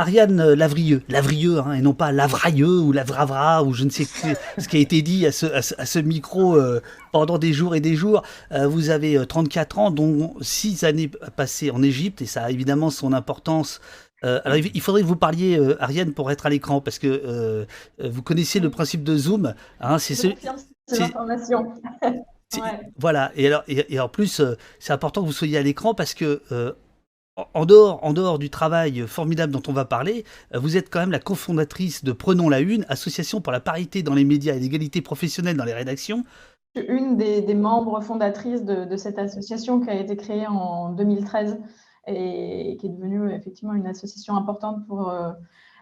Ariane Lavrieux, Lavrieux, hein, et non pas Lavrailleux ou Lavravra ou je ne sais ce qui a été dit à ce, micro euh, pendant des jours et des jours. Euh, vous avez 34 ans, dont 6 années passées en Égypte, et ça a évidemment son importance. alors il faudrait que vous parliez, Ariane, pour être à l'écran, parce que vous connaissez le principe de Zoom. Hein, c'est ce. Voilà, et, alors, et, en plus, c'est important que vous soyez à l'écran parce que en dehors, du travail formidable dont on va parler, euh, vous êtes quand même la cofondatrice de Prenons la Une, association pour la parité dans les médias et l'égalité professionnelle dans les rédactions. Une des, membres fondatrices de, cette association qui a été créée en 2013 et qui est devenue effectivement une association importante pour euh,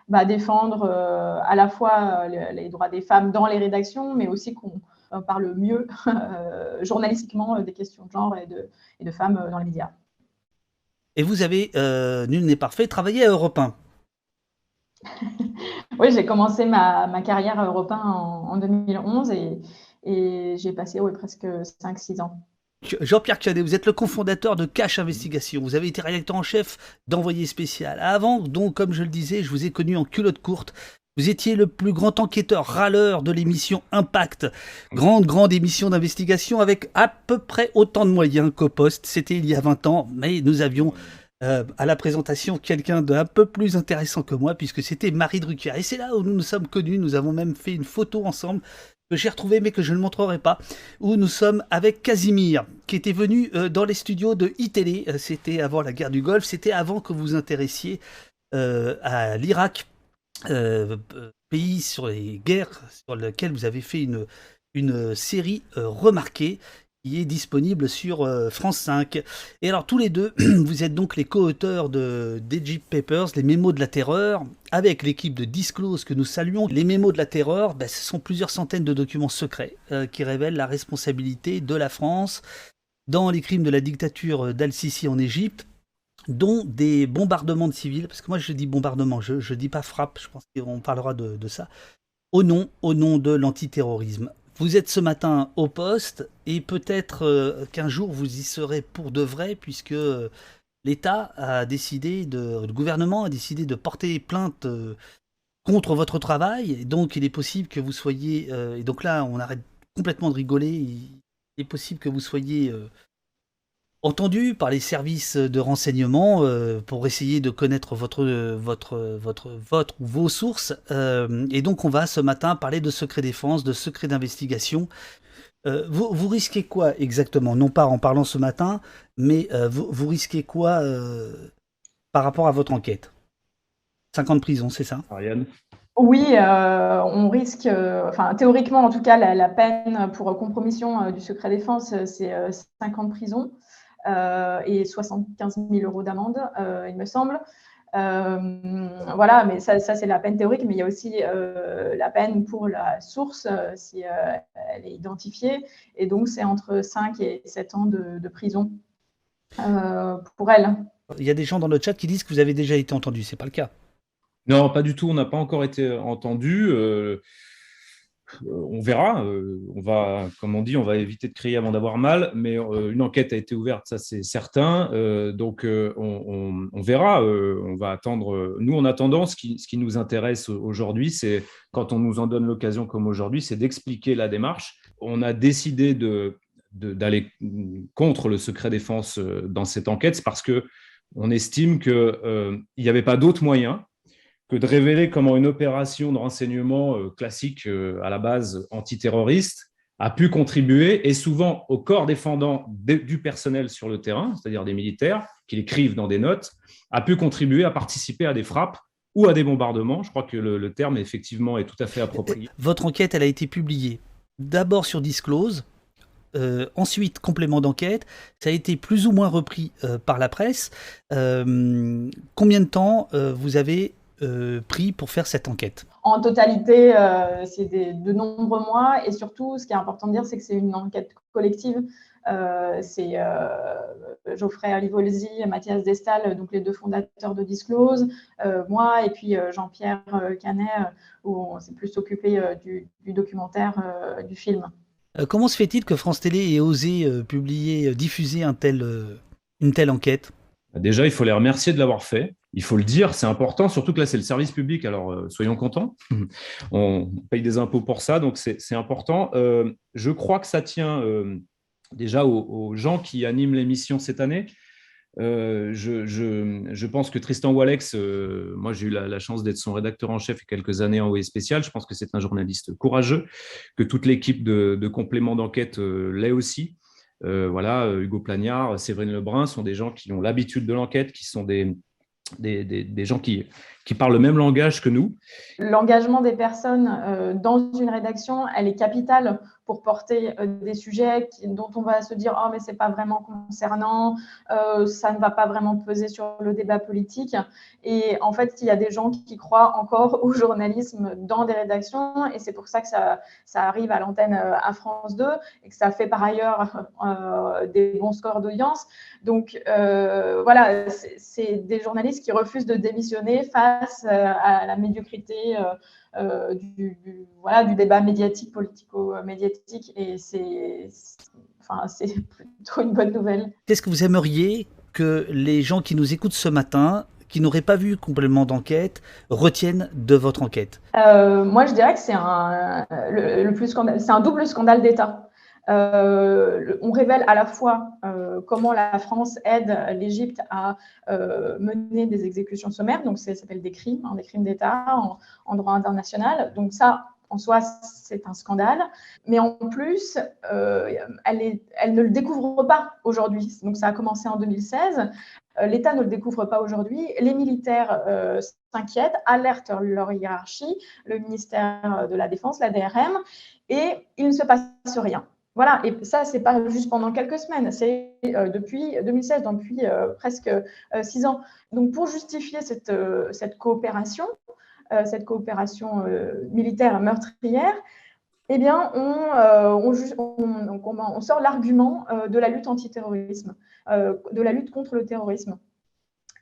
bah, défendre euh, à la fois les, droits des femmes dans les rédactions, mais aussi qu'on parle mieux journalistiquement des questions de genre et de femmes dans les médias. Et vous avez, euh, nul n'est parfait, travaillé à Europe 1. oui, j'ai commencé ma, carrière à Europe 1 en, 2011 et, j'ai passé presque 5-6 ans. Jean-Pierre Cadet, vous êtes le cofondateur de Cash Investigation. Vous avez été rédacteur en chef d'Envoyé spécial. Avant, donc, comme je le disais, je vous ai connu en culotte courte vous étiez le plus grand enquêteur râleur de l'émission Impact, grande, grande émission d'investigation avec à peu près autant de moyens qu'au poste. C'était il y a 20 ans, mais nous avions euh, à la présentation quelqu'un d'un peu plus intéressant que moi, puisque c'était Marie Drucker. Et c'est là où nous nous sommes connus. Nous avons même fait une photo ensemble que j'ai retrouvée, mais que je ne montrerai pas, où nous sommes avec Casimir, qui était venu euh, dans les studios de iTélé. Euh, c'était avant la guerre du Golfe, c'était avant que vous vous intéressiez à l'Irak euh, pays sur les guerres sur lesquelles vous avez fait une, une série euh, remarquée qui est disponible sur euh, France 5. Et alors tous les deux, vous êtes donc les co-auteurs de d'Egypt Papers, les mémos de la terreur, avec l'équipe de Disclose que nous saluons. Les mémos de la terreur, ben, ce sont plusieurs centaines de documents secrets qui révèlent la responsabilité de la France dans les crimes de la dictature d'Al-Sisi en Égypte dont des bombardements de civils, parce que moi je dis bombardement, je ne dis pas frappe, je pense qu'on parlera de, ça, au nom, au nom de l'antiterrorisme. Vous êtes ce matin au poste et peut-être euh, qu'un jour vous y serez pour de vrai puisque euh, l'État a décidé, le gouvernement a décidé de porter plainte euh, contre votre travail. Donc il est possible que vous soyez, et donc là on arrête complètement de rigoler, il est possible que vous soyez entendu par les services de renseignement euh, pour essayer de connaître votre, votre, votre, votre ou vos sources. Euh, et donc on va ce matin parler de secret défense, de secret d'investigation. Euh, vous, vous, risquez quoi exactement? Non pas en parlant ce matin, mais vous, vous, risquez quoi par rapport à votre enquête? 50 de prison, c'est ça? Ariane? Oui, on risque, enfin théoriquement en tout cas, la, la peine pour compromission du secret défense, c'est 5 ans de prison. Euh, et 75 000 euros d'amende, euh, il me semble. Euh, voilà, mais ça, c'est la peine théorique, mais il y a aussi la peine pour la source si elle est identifiée. Et donc, c'est entre 5 et 7 ans de, prison pour elle. Il y a des gens dans le chat qui disent que vous avez déjà été entendu. C'est pas le cas. Non, pas du tout. On n'a pas encore été entendu. Euh, on verra. Euh, on va, comme on dit, on va éviter de crier avant d'avoir mal, mais euh, une enquête a été ouverte, ça c'est certain. donc on, verra. on va attendre. Nous, en attendant, ce qui, nous intéresse aujourd'hui, c'est quand on nous en donne l'occasion comme aujourd'hui, c'est d'expliquer la démarche. On a décidé d'aller contre le secret défense dans cette enquête parce que on estime qu'il n'y avait pas d'autre moyen que de révéler comment une opération de renseignement euh, classique euh, à la base antiterroriste a pu contribuer, et souvent au corps défendant du personnel sur le terrain, c'est-à-dire des militaires qui l'écrivent dans des notes, a pu contribuer à participer à des frappes ou à des bombardements. Je crois que le, terme effectivement est tout à fait approprié. Votre enquête, elle a été publiée d'abord sur Disclose, euh, ensuite complément d'enquête, ça a été plus ou moins repris par la presse. combien de temps vous avez euh, pris pour faire cette enquête En totalité, euh, c'est de nombreux mois et surtout, ce qui est important de dire, c'est que c'est une enquête collective. Euh, c'est Geoffrey Alivolzi et Mathias Destal, donc les deux fondateurs de Disclose, moi et puis Jean-Pierre Canet, où on s'est plus occupé du, documentaire, du film. comment se fait-il que France Télé ait osé publier, diffuser un tel, une telle enquête? Déjà, il faut les remercier de l'avoir fait il faut le dire, c'est important, surtout que là, c'est le service public, alors euh, soyons contents. On paye des impôts pour ça, donc c'est important. Euh, je crois que ça tient euh, déjà aux, gens qui animent l'émission cette année. Je, pense que Tristan Walex, moi j'ai eu la, chance d'être son rédacteur en chef il y a quelques années en OE spécial. Je pense que c'est un journaliste courageux, que toute l'équipe de, de complément d'enquête l'est aussi. voilà, Hugo Plagnard, Séverine Lebrun sont des gens qui ont l'habitude de l'enquête, qui sont des, des, gens qui, qui parlent le même langage que nous. L'engagement des personnes euh, dans une rédaction, elle est capitale pour porter euh, des sujets dont on va se dire oh mais c'est pas vraiment concernant, euh, ça ne va pas vraiment peser sur le débat politique. Et en fait, il y a des gens qui croient encore au journalisme dans des rédactions et c'est pour ça que ça, arrive à l'antenne à France 2 et que ça fait par ailleurs des bons scores d'audience. Donc voilà, c'est des journalistes qui refusent de démissionner face à la médiocrité euh, du, voilà, du débat médiatique, politico-médiatique, et c'est enfin, plutôt une bonne nouvelle. Qu'est-ce que vous aimeriez que les gens qui nous écoutent ce matin qui n'auraient pas vu complément d'enquête retiennent de votre enquête? Euh, Moi, je dirais que c'est un, le, plus c'est un double scandale d'État. Euh, on révèle à la fois euh, comment la France aide l'Égypte à euh, mener des exécutions sommaires, donc ça s'appelle des crimes, hein, des crimes d'État en, droit international. Donc ça, en soi, c'est un scandale. Mais en plus, elle, elle, ne le découvre pas aujourd'hui. Donc ça a commencé en 2016. L'État ne le découvre pas aujourd'hui. Les militaires s'inquiètent, alertent leur hiérarchie, le ministère de la Défense, la DRM, et il ne se passe rien. Voilà, et ça, c'est pas juste pendant quelques semaines, c'est euh, depuis 2016, depuis euh, presque euh, six ans. Donc, pour justifier cette, coopération, cette coopération militaire meurtrière, eh bien, on, on, on sort l'argument de la lutte antiterrorisme, de la lutte contre le terrorisme.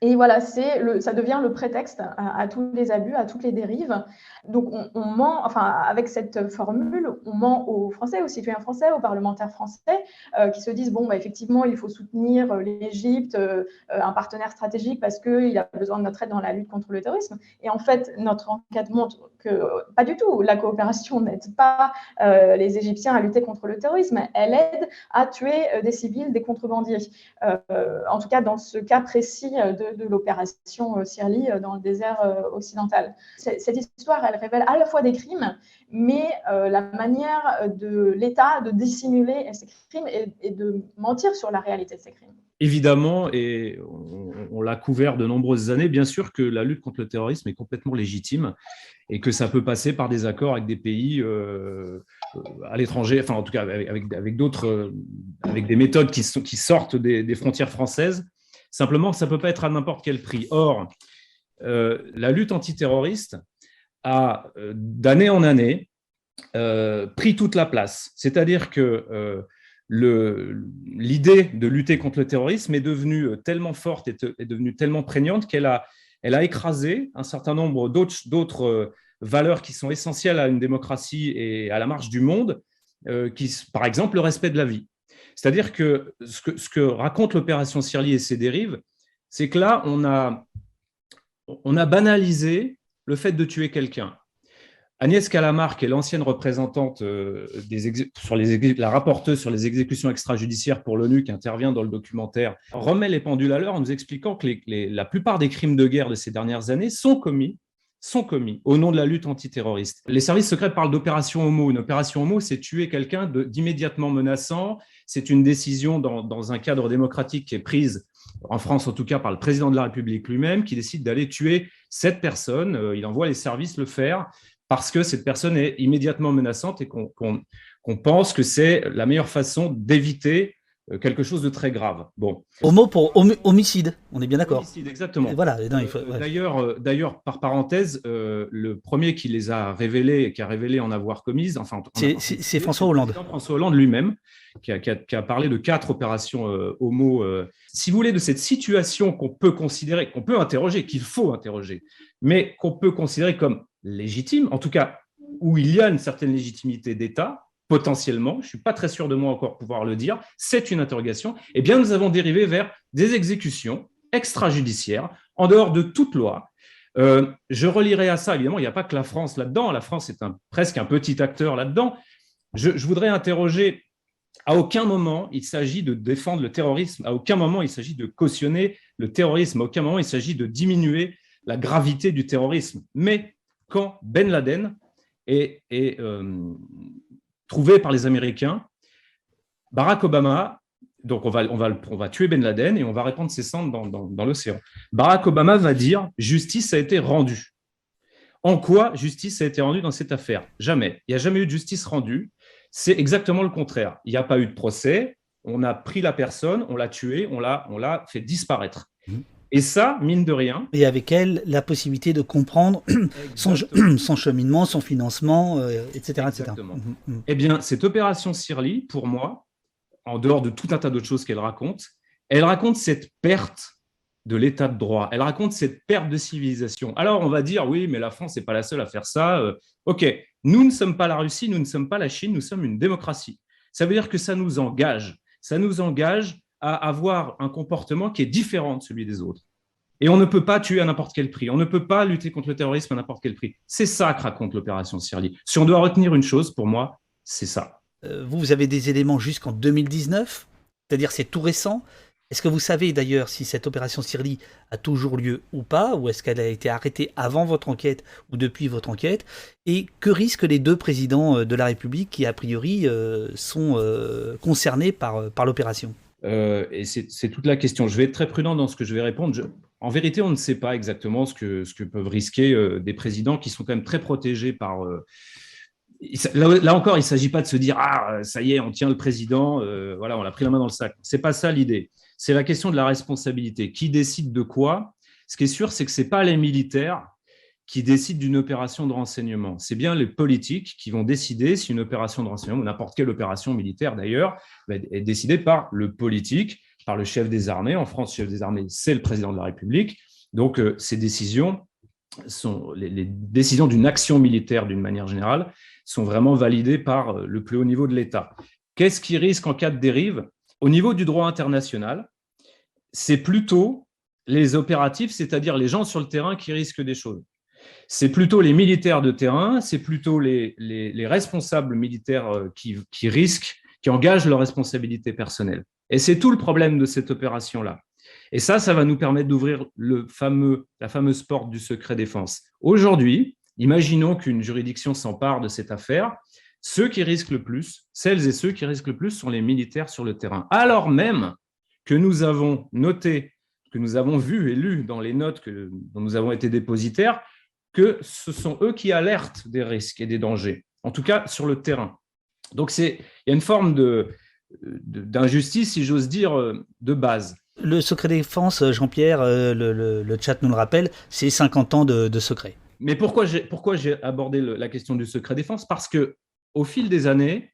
Et voilà, le, ça devient le prétexte à, tous les abus, à toutes les dérives. Donc, on, ment, enfin, avec cette formule, on ment aux Français, aux citoyens français, aux parlementaires français, euh, qui se disent bon, bah, effectivement, il faut soutenir euh, l'Égypte, euh, un partenaire stratégique, parce qu'il a besoin de notre aide dans la lutte contre le terrorisme. Et en fait, notre enquête montre que pas du tout. La coopération n'aide pas les Égyptiens à lutter contre le terrorisme. Elle aide à tuer des civils, des contrebandiers. en tout cas, dans ce cas précis de de, l'opération euh, Sirli euh, dans le désert euh, occidental. Cette histoire, elle révèle à la fois des crimes, mais la manière de l'État de dissimuler ces crimes et, de mentir sur la réalité de ces crimes. Évidemment, et on, l'a couvert de nombreuses années, bien sûr que la lutte contre le terrorisme est complètement légitime et que ça peut passer par des accords avec des pays à l'étranger, enfin en tout cas avec, d'autres, avec des méthodes qui, sortent des frontières françaises. Simplement, ça ne peut pas être à n'importe quel prix. Or, euh, la lutte antiterroriste a, euh, d'année en année, euh, pris toute la place. C'est-à-dire que l'idée de lutter contre le terrorisme est devenue tellement forte et est devenue tellement prégnante qu'elle a, écrasé un certain nombre d'autres valeurs qui sont essentielles à une démocratie et à la marche du monde, par exemple le respect de la vie. C'est-à-dire que ce, que raconte l'opération Sirli et ses dérives, c'est que là, on a, banalisé le fait de tuer quelqu'un. Agnès Calamar, qui est l'ancienne représentante euh, sur la rapporteuse sur les exécutions extrajudiciaires pour l'ONU, qui intervient dans le documentaire, remet les pendules à l'heure en nous expliquant que la plupart des crimes de guerre de ces dernières années sont commis sont commis au nom de la lutte antiterroriste. Les services secrets parlent d'opération homo. Une opération homo, c'est tuer quelqu'un d'immédiatement menaçant. C'est une décision dans, un cadre démocratique qui est prise, en France en tout cas, par le président de la République lui-même, qui décide d'aller tuer cette personne. Euh, il envoie les services le faire parce que cette personne est immédiatement menaçante et qu'on pense que c'est la meilleure façon d'éviter quelque chose de très grave. Bon. Homo pour homicide, on est bien d'accord. Homicide, exactement. voilà. Euh, d'ailleurs, euh, d'ailleurs, par parenthèse, le premier qui les a révélés, qui a révélé en avoir commises, enfin, c'est François Hollande. François Hollande lui-même, qui, a, parlé de quatre opérations homo. si vous voulez, de cette situation qu'on peut considérer, qu'on peut interroger, qu'il faut interroger, mais qu'on peut considérer comme légitime, en tout cas où il y a une certaine légitimité d'État, potentiellement, je ne suis pas très sûr de moi encore pouvoir le dire, c'est une interrogation, eh bien nous avons dérivé vers des exécutions extrajudiciaire, en dehors de toute loi. Euh, je relirai à ça, évidemment, il n'y a pas que la France là-dedans. La France est presque un petit acteur là-dedans. Je, voudrais interroger, à aucun moment il s'agit de défendre le terrorisme, à aucun moment il s'agit de cautionner le terrorisme, à aucun moment il s'agit de diminuer la gravité du terrorisme. Mais quand Ben Laden est, euh, trouvé par les Américains, Barack Obama, donc on va, tuer Ben Laden et on va répandre ses cendres dans, dans l'océan. Barack Obama va dire justice a été rendue. En quoi justice a été rendue dans cette affaire? Jamais. Il n'y a jamais eu de justice rendue. C'est exactement le contraire. Il n'y a pas eu de procès. On a pris la personne, on l'a tué, on l'a fait disparaître. Et ça, mine de rien. Et avec elle, la possibilité de comprendre son, son, cheminement, son financement, etc. Euh, Exactement. etc. Mmh, mmh. Eh bien, cette opération Sirli, pour moi, en dehors de tout un tas d'autres choses qu'elle raconte, elle raconte cette perte de l'état de droit. Elle raconte cette perte de civilisation. Alors, on va dire, oui, mais la France n'est pas la seule à faire ça. Euh, OK, nous ne sommes pas la Russie, nous ne sommes pas la Chine, nous sommes une démocratie. Ça veut dire que ça nous engage. Ça nous engage à avoir un comportement qui est différent de celui des autres. Et on ne peut pas tuer à n'importe quel prix. On ne peut pas lutter contre le terrorisme à n'importe quel prix. C'est ça que raconte l'opération Sirli. Si on doit retenir une chose, pour moi, c'est ça. Euh, vous, vous avez des éléments jusqu'en 2019, c'est-à-dire c'est tout récent? Est-ce que vous savez d'ailleurs si cette opération Sirli a toujours lieu ou pas, ou est-ce qu'elle a été arrêtée avant votre enquête ou depuis votre enquête? Et que risquent les deux présidents euh, de la République qui, a priori, euh, sont concernés par, par l'opération? Et c'est toute la question. Je vais être très prudent dans ce que je vais répondre. En vérité, on ne sait pas exactement ce que, ce peuvent risquer des présidents qui sont quand même très protégés par Là, encore, il ne s'agit pas de se dire ah ça y est, on tient le président, euh, voilà, on l'a pris la main dans le sac. C'est pas ça l'idée. C'est la question de la responsabilité. Qui décide de quoi? Ce qui est sûr, c'est que c'est pas les militaires qui décident d'une opération de renseignement. C'est bien les politiques qui vont décider si une opération de renseignement, ou n'importe quelle opération militaire d'ailleurs, est décidée par le politique, par le chef des armées. En France, le chef des armées, c'est le président de la République. Donc, euh, ces décisions sont les décisions d'une action militaire d'une manière générale sont vraiment validés par euh, le plus haut niveau de l'État. Qu'est-ce qui risque en cas de dérive? Au niveau du droit international, c'est plutôt les opératifs, c'est-à-dire les gens sur le terrain qui risquent des choses. C'est plutôt les militaires de terrain, c'est plutôt les, les, responsables militaires euh, qui, risquent, qui engagent leur responsabilité personnelle. Et c'est tout le problème de cette opération-là. Et ça, ça va nous permettre d'ouvrir la fameuse porte du secret défense. Aujourd'hui, Imaginons qu'une juridiction s'empare de cette affaire. Ceux qui risquent le plus, celles et ceux qui risquent le plus sont les militaires sur le terrain. Alors même que nous avons noté, que nous avons vu et lu dans les notes que, dont nous avons été dépositaires, que ce sont eux qui alertent des risques et des dangers, en tout cas sur le terrain. Donc il y a une forme d'injustice, si j'ose dire, de base. Le secret défense, Jean-Pierre, euh, le, chat nous le rappelle, c'est 50 ans de secret. Mais pourquoi j'ai abordé la question du secret défense? Parce que au fil des années,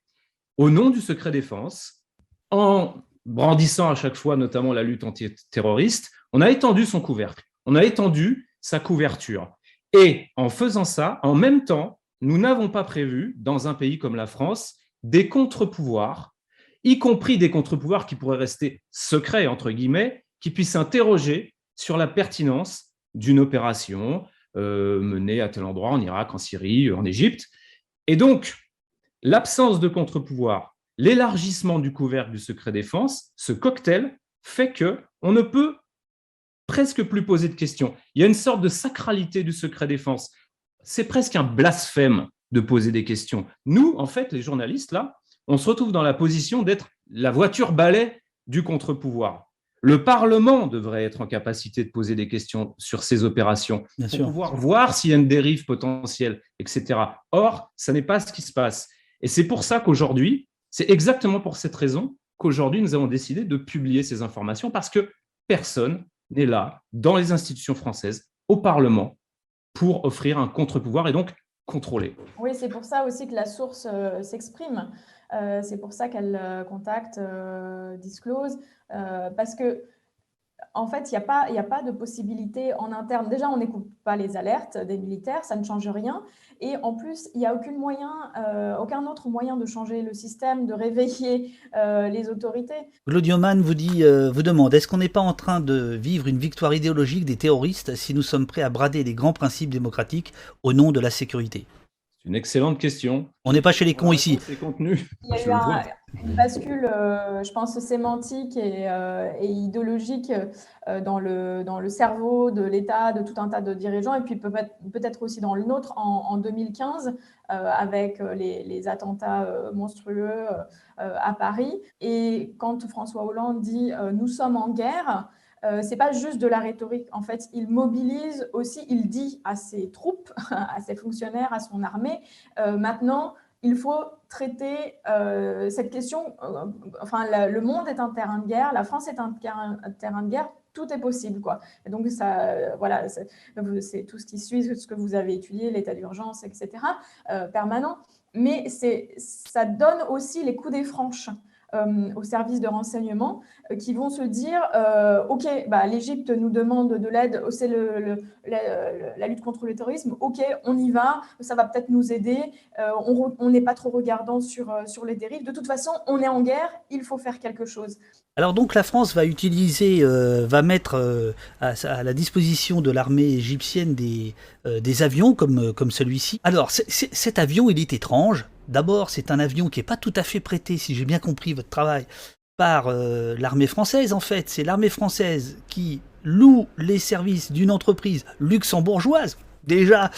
au nom du secret défense, en brandissant à chaque fois notamment la lutte antiterroriste, on a étendu son couvercle, on a étendu sa couverture. Et en faisant ça, en même temps, nous n'avons pas prévu, dans un pays comme la France, des contre-pouvoirs, y compris des contre-pouvoirs qui pourraient rester secrets, entre guillemets, qui puissent interroger sur la pertinence d'une opération, euh, menés à tel endroit, en Irak, en Syrie, en Égypte. Et donc, l'absence de contre-pouvoir, l'élargissement du couvercle du secret défense, ce cocktail fait que on ne peut presque plus poser de questions. Il y a une sorte de sacralité du secret défense. C'est presque un blasphème de poser des questions. Nous, en fait, les journalistes, là, on se retrouve dans la position d'être la voiture balai du contre-pouvoir. Le Parlement devrait être en capacité de poser des questions sur ces opérations pour pouvoir voir s'il y a une dérive potentielle, etc. Or, ce n'est pas ce qui se passe. Et c'est pour ça qu'aujourd'hui, c'est exactement pour cette raison qu'aujourd'hui, nous avons décidé de publier ces informations parce que personne n'est là, dans les institutions françaises, au Parlement, pour offrir un contre-pouvoir et donc contrôler. Oui, c'est pour ça aussi que la source euh, s'exprime. Euh, c'est pour ça qu'elle euh, contacte, disclose, parce que en fait, il n'y a, pas, a pas de possibilité en interne. Déjà, on n'écoute pas les alertes des militaires, ça ne change rien. Et en plus, il n'y a aucun, moyen, euh, aucun autre moyen de changer le système, de réveiller euh, les autorités. Glodioman vous, euh, vous demande est-ce qu'on n'est pas en train de vivre une victoire idéologique des terroristes si nous sommes prêts à brader les grands principes démocratiques au nom de la sécurité? C'est une excellente question. On n'est pas chez les cons ici. Il y a eu une bascule, euh, je pense, sémantique et, euh, idéologique euh, dans, le, dans le cerveau de l'État, de tout un tas de dirigeants, et puis peut-être aussi dans le nôtre en, 2015, avec les, les attentats monstrueux à Paris. Et quand François Hollande dit Nous sommes en guerre », euh, c'est pas juste de la rhétorique. En fait, il mobilise aussi, il dit à ses troupes, à ses fonctionnaires, à son armée, euh, maintenant, il faut traiter euh, cette question. Euh, enfin, le monde est un terrain de guerre, la France est un terrain, de guerre. Tout est possible, donc, voilà, c'est tout ce qui suit, ce que vous avez étudié, l'état d'urgence, etc., permanent. Mais ça donne aussi les coups des franches. Euh, aux services de renseignement qui vont se dire euh, OK, bah, l'Égypte nous demande de l'aide, c'est le, la, lutte contre le terrorisme, OK, on y va, ça va peut-être nous aider, on n'est pas trop regardant sur, sur les dérives. De toute façon, on est en guerre, il faut faire quelque chose. Alors donc la France va utiliser, va mettre à, la disposition de l'armée égyptienne des, des avions comme, comme celui-ci. Alors cet avion, il est étrange. D'abord, c'est un avion qui n'est pas tout à fait prêté, si j'ai bien compris votre travail, euh, l'armée française en fait. C'est l'armée française qui loue les services d'une entreprise luxembourgeoise. Déjà,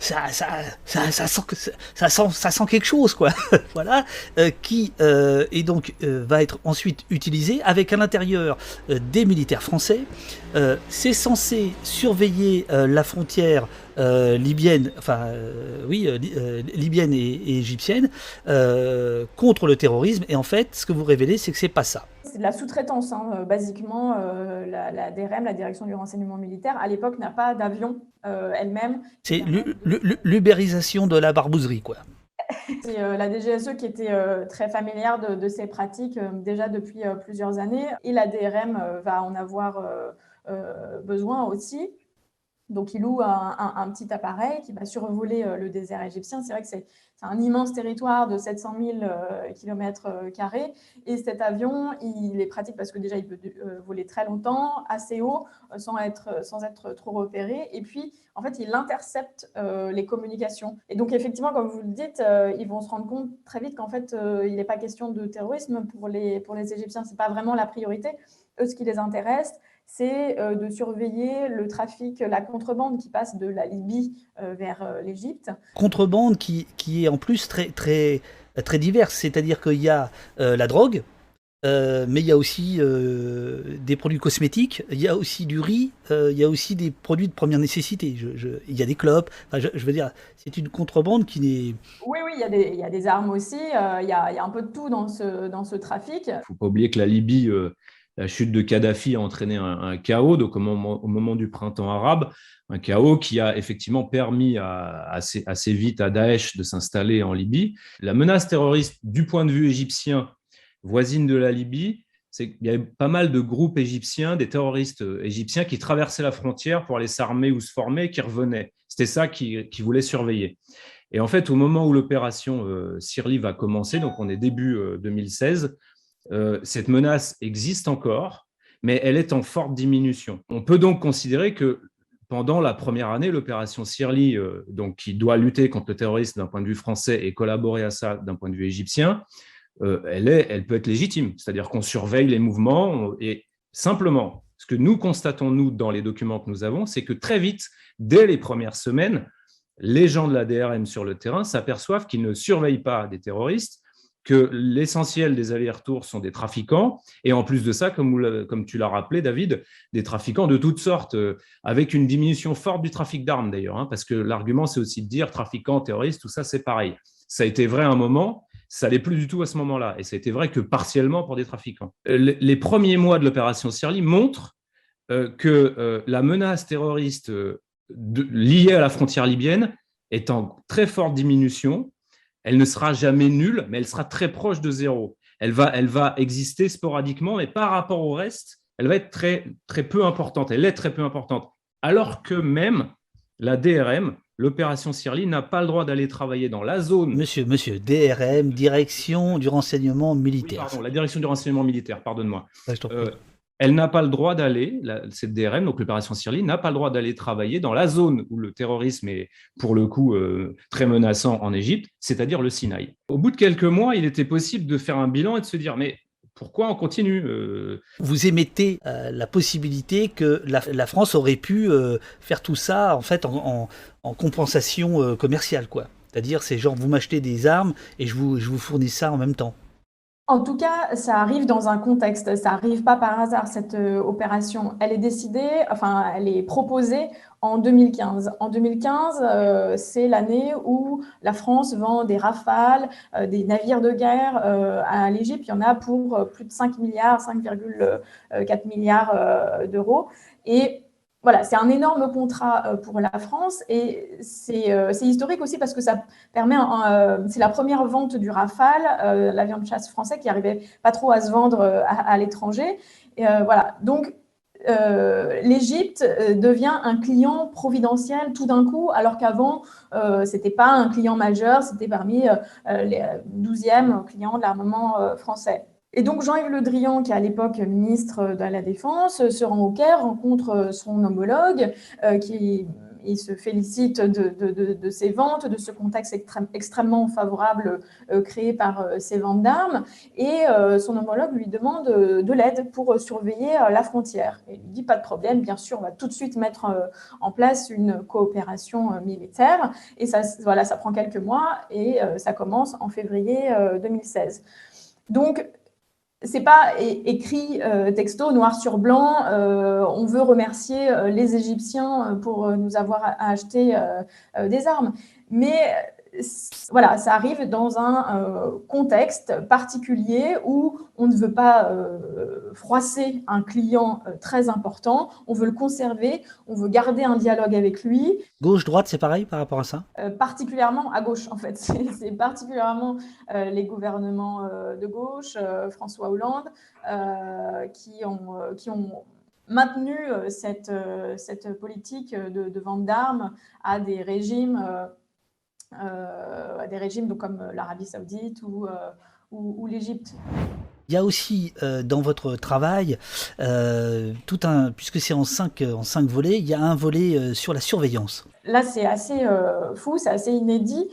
ça, sent, quelque chose, quoi. voilà, euh, qui euh, et donc euh, va être ensuite utilisé avec à l'intérieur des militaires français. c'est censé surveiller la frontière libyenne, enfin oui, libyenne et, et égyptienne contre le terrorisme. Et en fait, ce que vous révélez, c'est que c'est pas ça. C'est de la sous-traitance, hein. Euh, basiquement. Euh, la, DRM, la Direction du renseignement militaire, à l'époque, n'a pas d'avion euh, elle-même. C'est l'ubérisation de la barbouzerie, quoi. C'est la DGSE qui était très familière de, ces pratiques déjà depuis plusieurs années et la DRM va en avoir besoin aussi. Donc, il loue un, petit appareil qui va survoler le désert égyptien. C'est vrai que c'est un immense territoire de 700 000 km Et cet avion, il est pratique parce que déjà, il peut euh, voler très longtemps, assez haut, euh, sans être, sans être trop repéré. Et puis, en fait, il intercepte euh, les communications. Et donc, effectivement, comme vous le dites, ils vont se rendre compte très vite qu'en fait, il n'est pas question de terrorisme pour les, pour les Égyptiens. Ce n'est pas vraiment la priorité. Eux, ce qui les intéresse, c'est euh, de surveiller le trafic, la contrebande qui passe de la Libye euh, vers euh, l'Égypte. Contrebande qui, qui, est en plus très, très, très diverse, c'est-à-dire qu'il y a la drogue, mais il y a aussi des produits cosmétiques, il y a aussi du riz, il y a aussi des produits de première nécessité. il y a des clopes. je, veux dire, c'est une contrebande qui n'est. Oui, oui, il y, a des, il y a des armes aussi. il, y a, il, y a, un peu de tout dans ce, dans ce trafic. Il ne faut pas oublier que la Libye la chute de Kadhafi a entraîné un, chaos, donc au moment, du printemps arabe, un chaos qui a effectivement permis assez, vite à Daesh de s'installer en Libye. La menace terroriste du point de vue égyptien voisine de la Libye, c'est qu'il y avait pas mal de groupes égyptiens, des terroristes égyptiens qui traversaient la frontière pour aller s'armer ou se former et qui revenaient. C'était ça qu'ils qui voulaient surveiller. Et en fait, au moment où l'opération euh, Sirli va commencer, donc on est début 2016, euh, cette menace existe encore, mais elle est en forte diminution. On peut donc considérer que pendant la première année, l'opération Sirli, euh, donc qui doit lutter contre le terrorisme d'un point de vue français et collaborer à ça d'un point de vue égyptien, euh, elle, est, elle peut être légitime. C'est-à-dire qu'on surveille les mouvements et simplement, ce que nous constatons, nous, dans les documents que nous avons, c'est que très vite, dès les premières semaines, les gens de la DRM sur le terrain s'aperçoivent qu'ils ne surveillent pas des terroristes, que l'essentiel des allers-retours sont des trafiquants, et en plus de ça, comme, tu l'as rappelé, David, des trafiquants de toutes sortes, euh, avec une diminution forte du trafic d'armes d'ailleurs, hein, parce que l'argument, c'est aussi de dire trafiquants, terroristes, tout ça, c'est pareil. Ça a été vrai à un moment, ça l'est plus du tout à ce moment-là, et ça a été vrai que partiellement pour des trafiquants. Euh, les premiers mois de l'opération Sirli montrent euh, que la menace terroriste liée à la frontière libyenne est en très forte diminution, elle ne sera jamais nulle, mais elle sera très proche de zéro. Elle va, elle va exister sporadiquement, mais par rapport au reste, elle va être très, très peu importante. Elle est très peu importante. Alors que même la DRM, l'opération Sirli, n'a pas le droit d'aller travailler dans la zone. Monsieur, monsieur, DRM, direction du renseignement militaire. pardon, la direction du renseignement militaire, pardonne-moi. Euh, elle n'a pas le droit d'aller, cette DRM, donc l'opération Sirli, n'a pas le droit d'aller travailler dans la zone où le terrorisme est, pour le coup, euh, très menaçant en Égypte, c'est-à-dire le Sinaï. Au bout de quelques mois, il était possible de faire un bilan et de se dire, mais pourquoi on continue euh? Vous émettez euh, la possibilité que la, France aurait pu faire tout ça en fait en, compensation commerciale, quoi. C'est-à-dire, c'est genre vous m'achetez des armes et je vous, je vous fournis ça en même temps. En tout cas, ça arrive dans un contexte. Ça n'arrive pas par hasard, cette euh, opération. Elle est décidée, enfin, elle est proposée en 2015. En 2015, euh, c'est l'année où la France vend des rafales, euh, des navires de guerre à l'Égypte. Il y en a pour plus de 5 milliards, 5,4 milliards d'euros. Et voilà, c'est un énorme contrat euh, pour la France et euh, c'est historique aussi parce que ça permet, euh, c'est la première vente du Rafale, l'avion de chasse français qui arrivait pas trop à se vendre à, l'étranger. voilà, donc l'Égypte devient un client providentiel tout d'un coup, alors qu'avant, ce n'était pas un client majeur, c'était parmi les 12e clients de l'armement français. Et donc Jean-Yves Le Drian, qui est à l'époque ministre de la Défense, se rend au Caire, rencontre son homologue, euh, qui il se félicite de, de, ces ventes, de ce contexte extrêmement favorable euh, créé par euh, ces ventes d'armes. Et son homologue lui demande de l'aide pour surveiller la frontière. Il lui dit pas de problème, bien sûr, on va tout de suite mettre en place une coopération militaire. Et ça, voilà, ça prend quelques mois et ça commence en février 2016. Donc, c'est pas écrit euh, texto noir sur blanc. Euh, on veut remercier euh, les Égyptiens pour nous avoir acheté des armes. Mais voilà, ça arrive dans un euh, contexte particulier où on ne veut pas euh, froisser un client euh, très important, on veut le conserver, on veut garder un dialogue avec lui. Gauche-droite, c'est pareil par rapport à ça? Particulièrement à gauche, en fait. C'est particulièrement les gouvernements de gauche, François Hollande, qui ont, qui ont maintenu cette, cette politique de, de vente d'armes à des régimes à des régimes donc, comme euh, l'Arabie saoudite ou, euh, ou, l'Égypte. Il y a aussi dans votre travail tout un, puisque c'est en cinq, en cinq volets, il y a un volet sur la surveillance. Là, c'est assez fou, c'est assez inédit.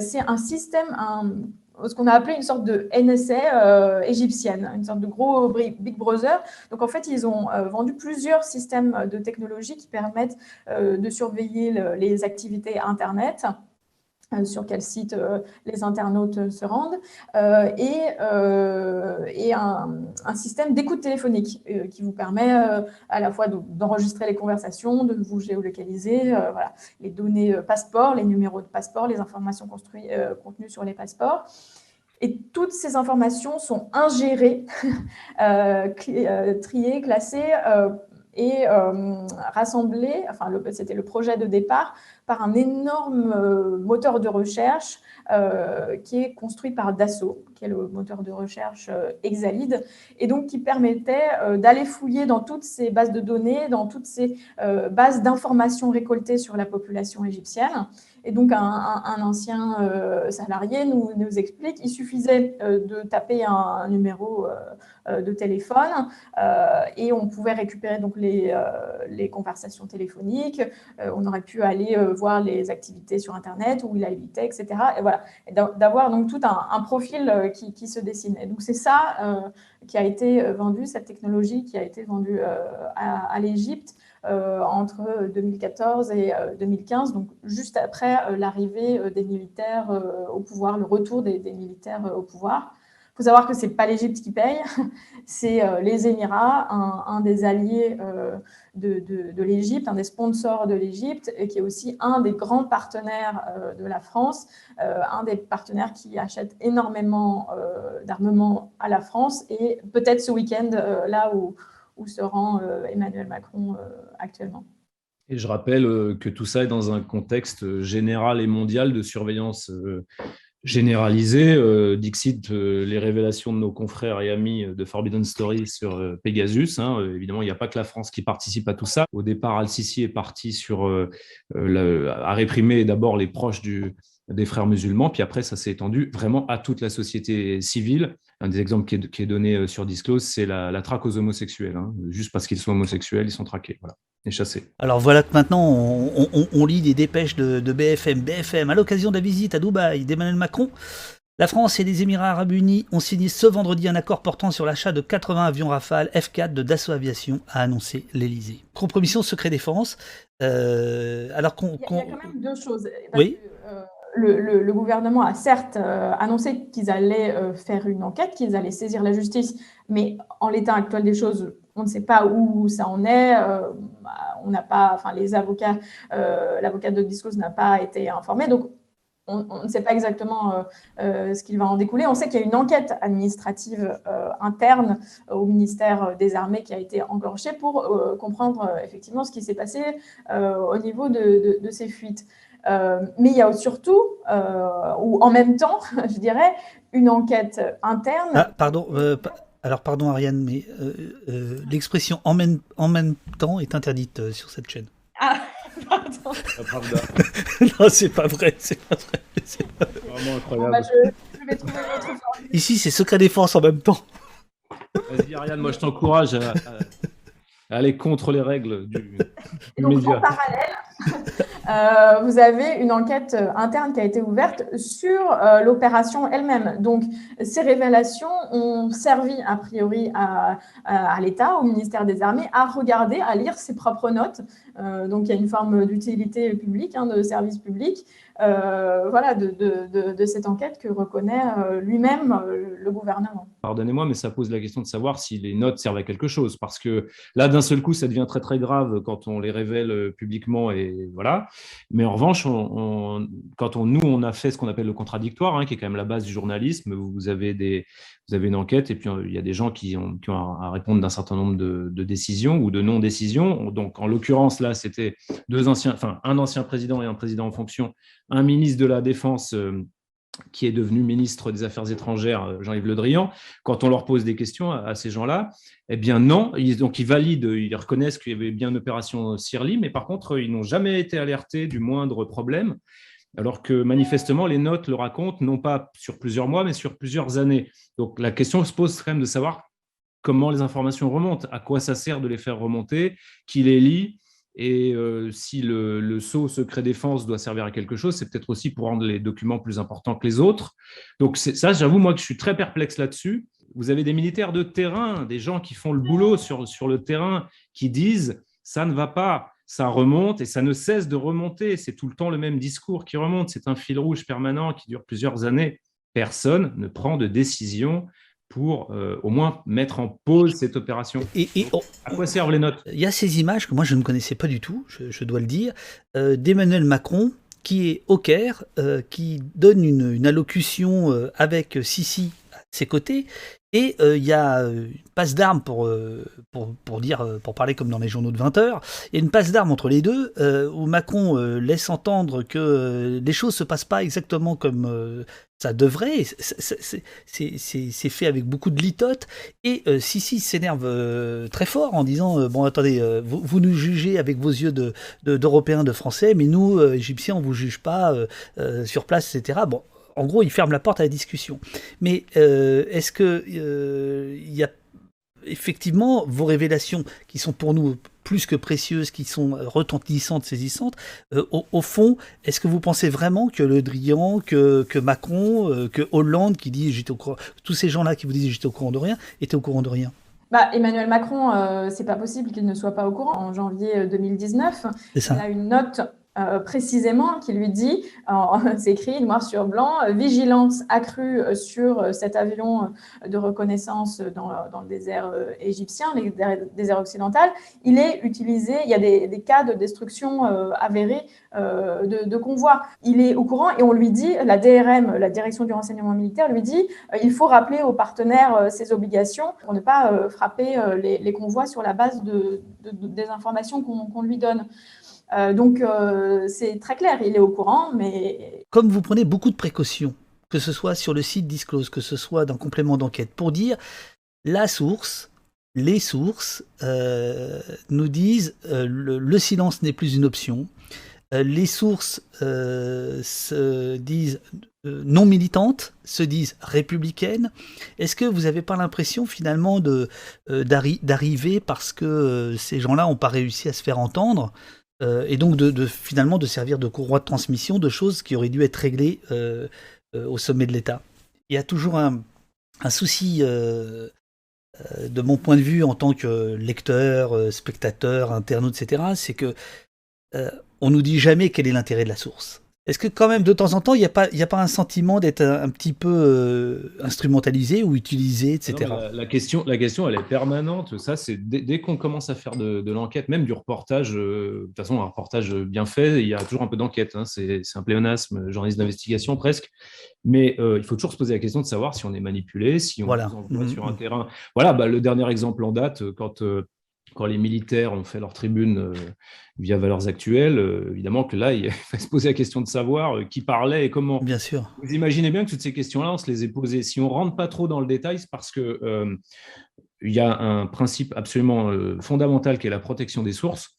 c'est un système, un, ce qu'on a appelé une sorte de NSA égyptienne, une sorte de gros Big Brother. Donc en fait, ils ont vendu plusieurs systèmes de technologie qui permettent de surveiller les activités Internet. Euh, sur quel site euh, les internautes euh, se rendent, et, et un, système d'écoute téléphonique qui vous permet à la fois d'enregistrer les conversations, de vous géolocaliser, voilà, les données passeport, les numéros de passeport, les informations contenues sur les passeports. Et toutes ces informations sont ingérées, triées, classées et rassemblées, enfin c'était le projet de départ, par un énorme euh, moteur de recherche euh, qui est construit par Dassault, qui est le moteur de recherche euh, Exalid, et donc qui permettait d'aller fouiller dans toutes ces bases de données, dans toutes ces bases d'informations récoltées sur la population égyptienne. Et donc, un, ancien salarié nous, explique qu'il suffisait de taper un, numéro de téléphone et on pouvait récupérer donc les, les conversations téléphoniques. on aurait pu aller voir les activités sur Internet, où il habitait, etc. Et voilà, d'avoir donc tout un, profil euh, qui, se dessine. Et donc c'est ça euh, qui a été euh, vendu, cette technologie qui a été vendue à, l'Égypte entre 2014 et 2015, donc juste après l'arrivée des militaires au pouvoir, le retour des, militaires au pouvoir. Il faut savoir que ce n'est pas l'Égypte qui paye, c'est les Émirats, un, des alliés de, l'Égypte, un des sponsors de l'Égypte, et qui est aussi un des grands partenaires euh, de la France, euh, un des partenaires qui achète énormément euh, d'armement à la France, et peut-être ce week-end, là où, où, se rend Emmanuel Macron actuellement. Et je rappelle que tout ça est dans un contexte général et mondial de surveillance généralisé. Euh, Dixit, euh, les révélations de nos confrères et amis de Forbidden Story sur euh, Pegasus. Hein, évidemment, il n'y a pas que la France qui participe à tout ça. Au départ, Al-Sisi est parti sur, à réprimer d'abord les proches des frères musulmans, puis après, ça s'est étendu vraiment à toute la société civile. Un des exemples qui est, donné sur Disclose, c'est la, traque aux homosexuels. Hein. Juste parce qu'ils sont homosexuels, ils sont traqués voilà, et chassés. Alors voilà que maintenant, on, lit des dépêches de, de, BFM. BFM, à l'occasion de la visite à Dubaï d'Emmanuel Macron, la France et les Émirats arabes unis ont signé ce vendredi un accord portant sur l'achat de 80 avions Rafale F4 de Dassault Aviation, a annoncé l'Elysée. Compromission secret défense. Euh, alors qu'on, Il y a quand même deux choses. oui. Euh, le, gouvernement a certes euh, annoncé qu'ils allaient euh, faire une enquête, qu'ils allaient saisir la justice, mais en l'état actuel des choses, on ne sait pas où ça en est. Euh, on n'a pas, enfin, les avocats, l'avocat de Disclose n'a pas été informé, donc on, ne sait pas exactement ce qu'il va en découler. On sait qu'il y a une enquête administrative interne au ministère des Armées qui a été enclenchée pour comprendre effectivement ce qui s'est passé au niveau de ces fuites. Euh, mais il y a surtout, euh, ou en même temps, je dirais, une enquête interne. Ah, pardon, euh, alors pardon Ariane, mais l'expression en même, en même temps est interdite sur cette chaîne. Ah, pardon. Ah, non, c'est pas vrai, c'est pas vrai. Vraiment incroyable. Bah, je, vais trouver votre Ici, c'est secret défense en même temps. Vas-y Ariane, moi je t'encourage à, aller contre les règles du, du donc, En parallèle, euh, vous avez une enquête euh, interne qui a été ouverte sur euh, l'opération elle-même. Donc, ces révélations ont servi a priori à, à, l'État, au ministère des Armées, à regarder, à lire ses propres notes. donc, il y a une forme d'utilité publique, hein, de service public, euh, voilà, de, de, de, cette enquête que reconnaît euh, lui-même euh, le gouvernement. Pardonnez-moi, mais ça pose la question de savoir si les notes servent à quelque chose, parce que là, d'un seul coup, ça devient très très grave quand on les révèle publiquement, et voilà. Mais en revanche, quand on, nous, on a fait ce qu'on appelle le contradictoire, hein, qui est quand même la base du journalisme. Vous avez des, vous avez une enquête et puis il y a des gens qui ont, à répondre d'un certain nombre de, de, décisions ou de non-décisions. Donc, en l'occurrence, là, c'était deux anciens, enfin, un ancien président et un président en fonction un ministre de la Défense euh, qui est devenu ministre des Affaires étrangères, euh, Jean-Yves Le Drian, quand on leur pose des questions à, ces gens-là, eh bien non, ils, donc ils valident, ils reconnaissent qu'il y avait bien une opération Sirli, mais par contre, ils n'ont jamais été alertés du moindre problème, alors que manifestement, les notes le racontent, non pas sur plusieurs mois, mais sur plusieurs années. Donc la question se pose quand même de savoir comment les informations remontent, à quoi ça sert de les faire remonter, qui les lit, et euh, si le, le, saut secret défense doit servir à quelque chose, c'est peut-être aussi pour rendre les documents plus importants que les autres. Donc ça, j'avoue, moi, que je suis très perplexe là-dessus. Vous avez des militaires de terrain, des gens qui font le boulot sur, sur le terrain, qui disent ça ne va pas, ça remonte et ça ne cesse de remonter. C'est tout le temps le même discours qui remonte. C'est un fil rouge permanent qui dure plusieurs années. Personne ne prend de décision pour euh, au moins mettre en pause cette opération. Et, à quoi servent les notes? Il y a ces images que moi je ne connaissais pas du tout, je, dois le dire, euh, d'Emmanuel Macron qui est au Caire, euh, qui donne une, une allocution avec Sisi ses côtés, et il y a une passe d'armes pour, pour, pour, dire, pour parler comme dans les journaux de 20 heures. Il y a une passe d'armes entre les deux où Macron laisse entendre que les choses se passent pas exactement comme ça devrait, c'est fait avec beaucoup de litote. Et euh, Sissi s'énerve euh, très fort en disant euh, Bon, attendez, vous, nous jugez avec vos yeux d'Européens, de, de, Français, mais nous, Égyptiens, on vous juge pas sur place, etc. Bon, en gros, il ferme la porte à la discussion. Mais est-ce que il y a effectivement vos révélations qui sont pour nous plus que précieuses, qui sont retentissantes, saisissantes, euh, au, fond, est-ce que vous pensez vraiment que Le Drian, que, que Macron, euh, que Hollande, qui dit j'étais au courant, tous ces gens-là qui vous disent j'étais au courant de rien, étaient au courant de rien? Bah, Emmanuel Macron, euh, c'est pas possible qu'il ne soit pas au courant. En janvier 2019, il a une note euh, précisément qui lui dit, c'est écrit noir sur blanc, euh, vigilance accrue euh, sur cet avion de reconnaissance dans, le désert égyptien, les désert occidental. Il est utilisé, il y a des, cas de destruction avérés de, convois. Il est au courant et on lui dit, la DRM, la direction du renseignement militaire, lui dit, il faut rappeler aux partenaires ses obligations pour ne pas frapper les, convois sur la base de, des informations qu'on lui donne. Euh, donc euh, c'est très clair, il est au courant, mais... Comme vous prenez beaucoup de précautions que ce soit sur le site Disclose, que ce soit dans complément d'enquête, pour dire la source, les sources euh, nous disent euh, le, silence n'est plus une option. Les sources se disent non militantes, se disent républicaines. Est-ce que vous n'avez pas l'impression finalement d'arriver parce que ces gens-là n'ont pas réussi à se faire entendre et donc finalement de servir de courroie de transmission de choses qui auraient dû être réglées au sommet de l'État Il y a toujours un, souci euh, de mon point de vue en tant que lecteur, euh, spectateur, internaute, etc., c'est que euh, on nous dit jamais quel est l'intérêt de la source. Est-ce que quand même de temps en temps, il n'y a, pas, a pas un sentiment d'être un, petit peu instrumentalisé ou utilisé, etc. la, question, la question, elle est permanente. Ça, c'est dès, qu'on commence à faire de, l'enquête, même du reportage, de toute façon, un reportage bien fait, il y a toujours un peu d'enquête. Hein. c'est un pléonasme, journaliste d'investigation presque. Mais euh, il faut toujours se poser la question de savoir si on est manipulé, si on voilà. envoie sur un mmh. terrain. Voilà, bah, le dernier exemple en date, euh, quand, euh, quand les militaires ont fait leur tribune via Valeurs Actuelles, évidemment que là, il faut se poser la question de savoir qui parlait et comment. Bien sûr. Vous imaginez bien que toutes ces questions-là, on se les est posées. Si on ne rentre pas trop dans le détail, c'est parce que il y a un principe absolument fondamental qui est la protection des sources.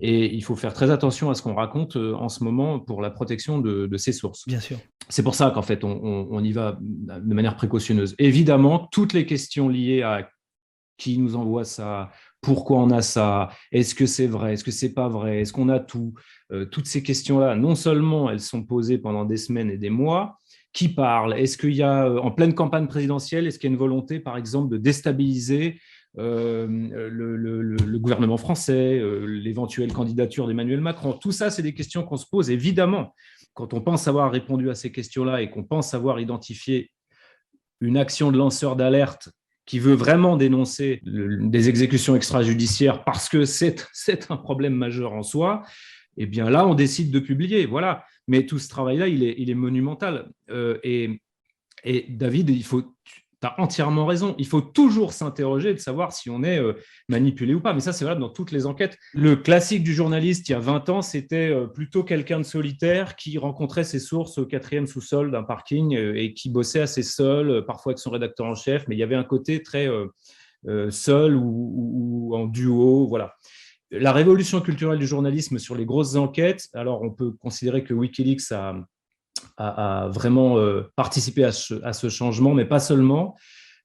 Et il faut faire très attention à ce qu'on raconte euh, en ce moment pour la protection de, ces sources. Bien sûr. C'est pour ça qu'en fait, on, y va de manière précautionneuse. Évidemment, toutes les questions liées à qui nous envoie ça, pourquoi on a ça, est-ce que c'est vrai, est-ce que c'est pas vrai, est-ce qu'on a tout, euh, toutes ces questions-là, non seulement elles sont posées pendant des semaines et des mois, qui parle Est-ce qu'il y a, euh, en pleine campagne présidentielle, est-ce qu'il y a une volonté, par exemple, de déstabiliser euh, le, gouvernement français, l'éventuelle candidature d'Emmanuel Macron? Tout ça, c'est des questions qu'on se pose. Évidemment, quand on pense avoir répondu à ces questions-là et qu'on pense avoir identifié une action de lanceur d'alerte qui veut vraiment dénoncer des exécutions extrajudiciaires parce que c'est un problème majeur en soi, eh bien là, on décide de publier. Voilà. Mais tout ce travail-là, il est, monumental. Euh, et David, il faut, tu as entièrement raison. Il faut toujours s'interroger de savoir si on est euh, manipulé ou pas. Mais ça, c'est valable dans toutes les enquêtes. Le classique du journaliste, il y a 20 ans, c'était euh, plutôt quelqu'un de solitaire qui rencontrait ses sources au quatrième sous-sol d'un parking euh, et qui bossait assez seul, parfois avec son rédacteur en chef. Mais il y avait un côté très seul ou, en duo. Voilà. La révolution culturelle du journalisme sur les grosses enquêtes, alors on peut considérer que Wikileaks a a, vraiment euh, participé à ce, changement, mais pas seulement.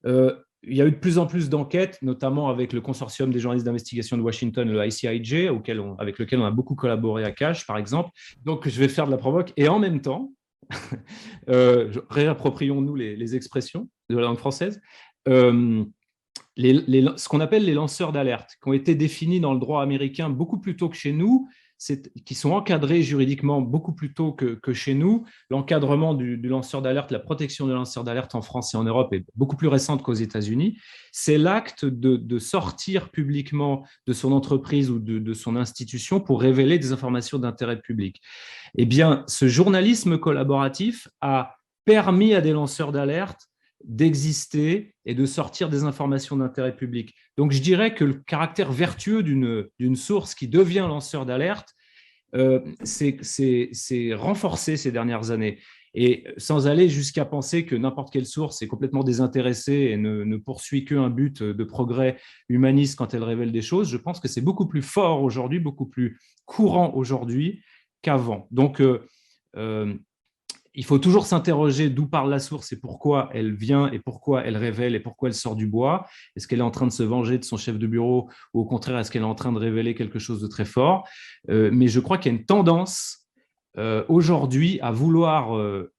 Euh, il y a eu de plus en plus d'enquêtes, notamment avec le consortium des journalistes d'investigation de Washington, le ICIJ, avec lequel on a beaucoup collaboré à Cache, par exemple. Donc, je vais faire de la provoque. Et en même temps, euh, réapproprions-nous les, expressions de la langue française. ce qu'on appelle les lanceurs d'alerte, qui ont été définis dans le droit américain beaucoup plus tôt que chez nous, qui sont encadrés juridiquement beaucoup plus tôt que, chez nous. L'encadrement du, lanceur d'alerte, la protection du lanceur d'alerte en France et en Europe est beaucoup plus récente qu'aux États-Unis. C'est l'acte de, sortir publiquement de son entreprise ou de, son institution pour révéler des informations d'intérêt public. Eh bien, ce journalisme collaboratif a permis à des lanceurs d'alerte d'exister et de sortir des informations d'intérêt public. Donc je dirais que le caractère vertueux d'une source qui devient lanceur d'alerte, euh, c'est renforcé ces dernières années. Et sans aller jusqu'à penser que n'importe quelle source est complètement désintéressée et ne, poursuit qu'un but de progrès humaniste quand elle révèle des choses, je pense que c'est beaucoup plus fort aujourd'hui, beaucoup plus courant aujourd'hui qu'avant. Donc, euh, euh, il faut toujours s'interroger d'où parle la source et pourquoi elle vient et pourquoi elle révèle et pourquoi elle sort du bois. Est-ce qu'elle est en train de se venger de son chef de bureau ou au contraire, est-ce qu'elle est en train de révéler quelque chose de très fort? Euh, Mais je crois qu'il y a une tendance euh, aujourd'hui à vouloir euh,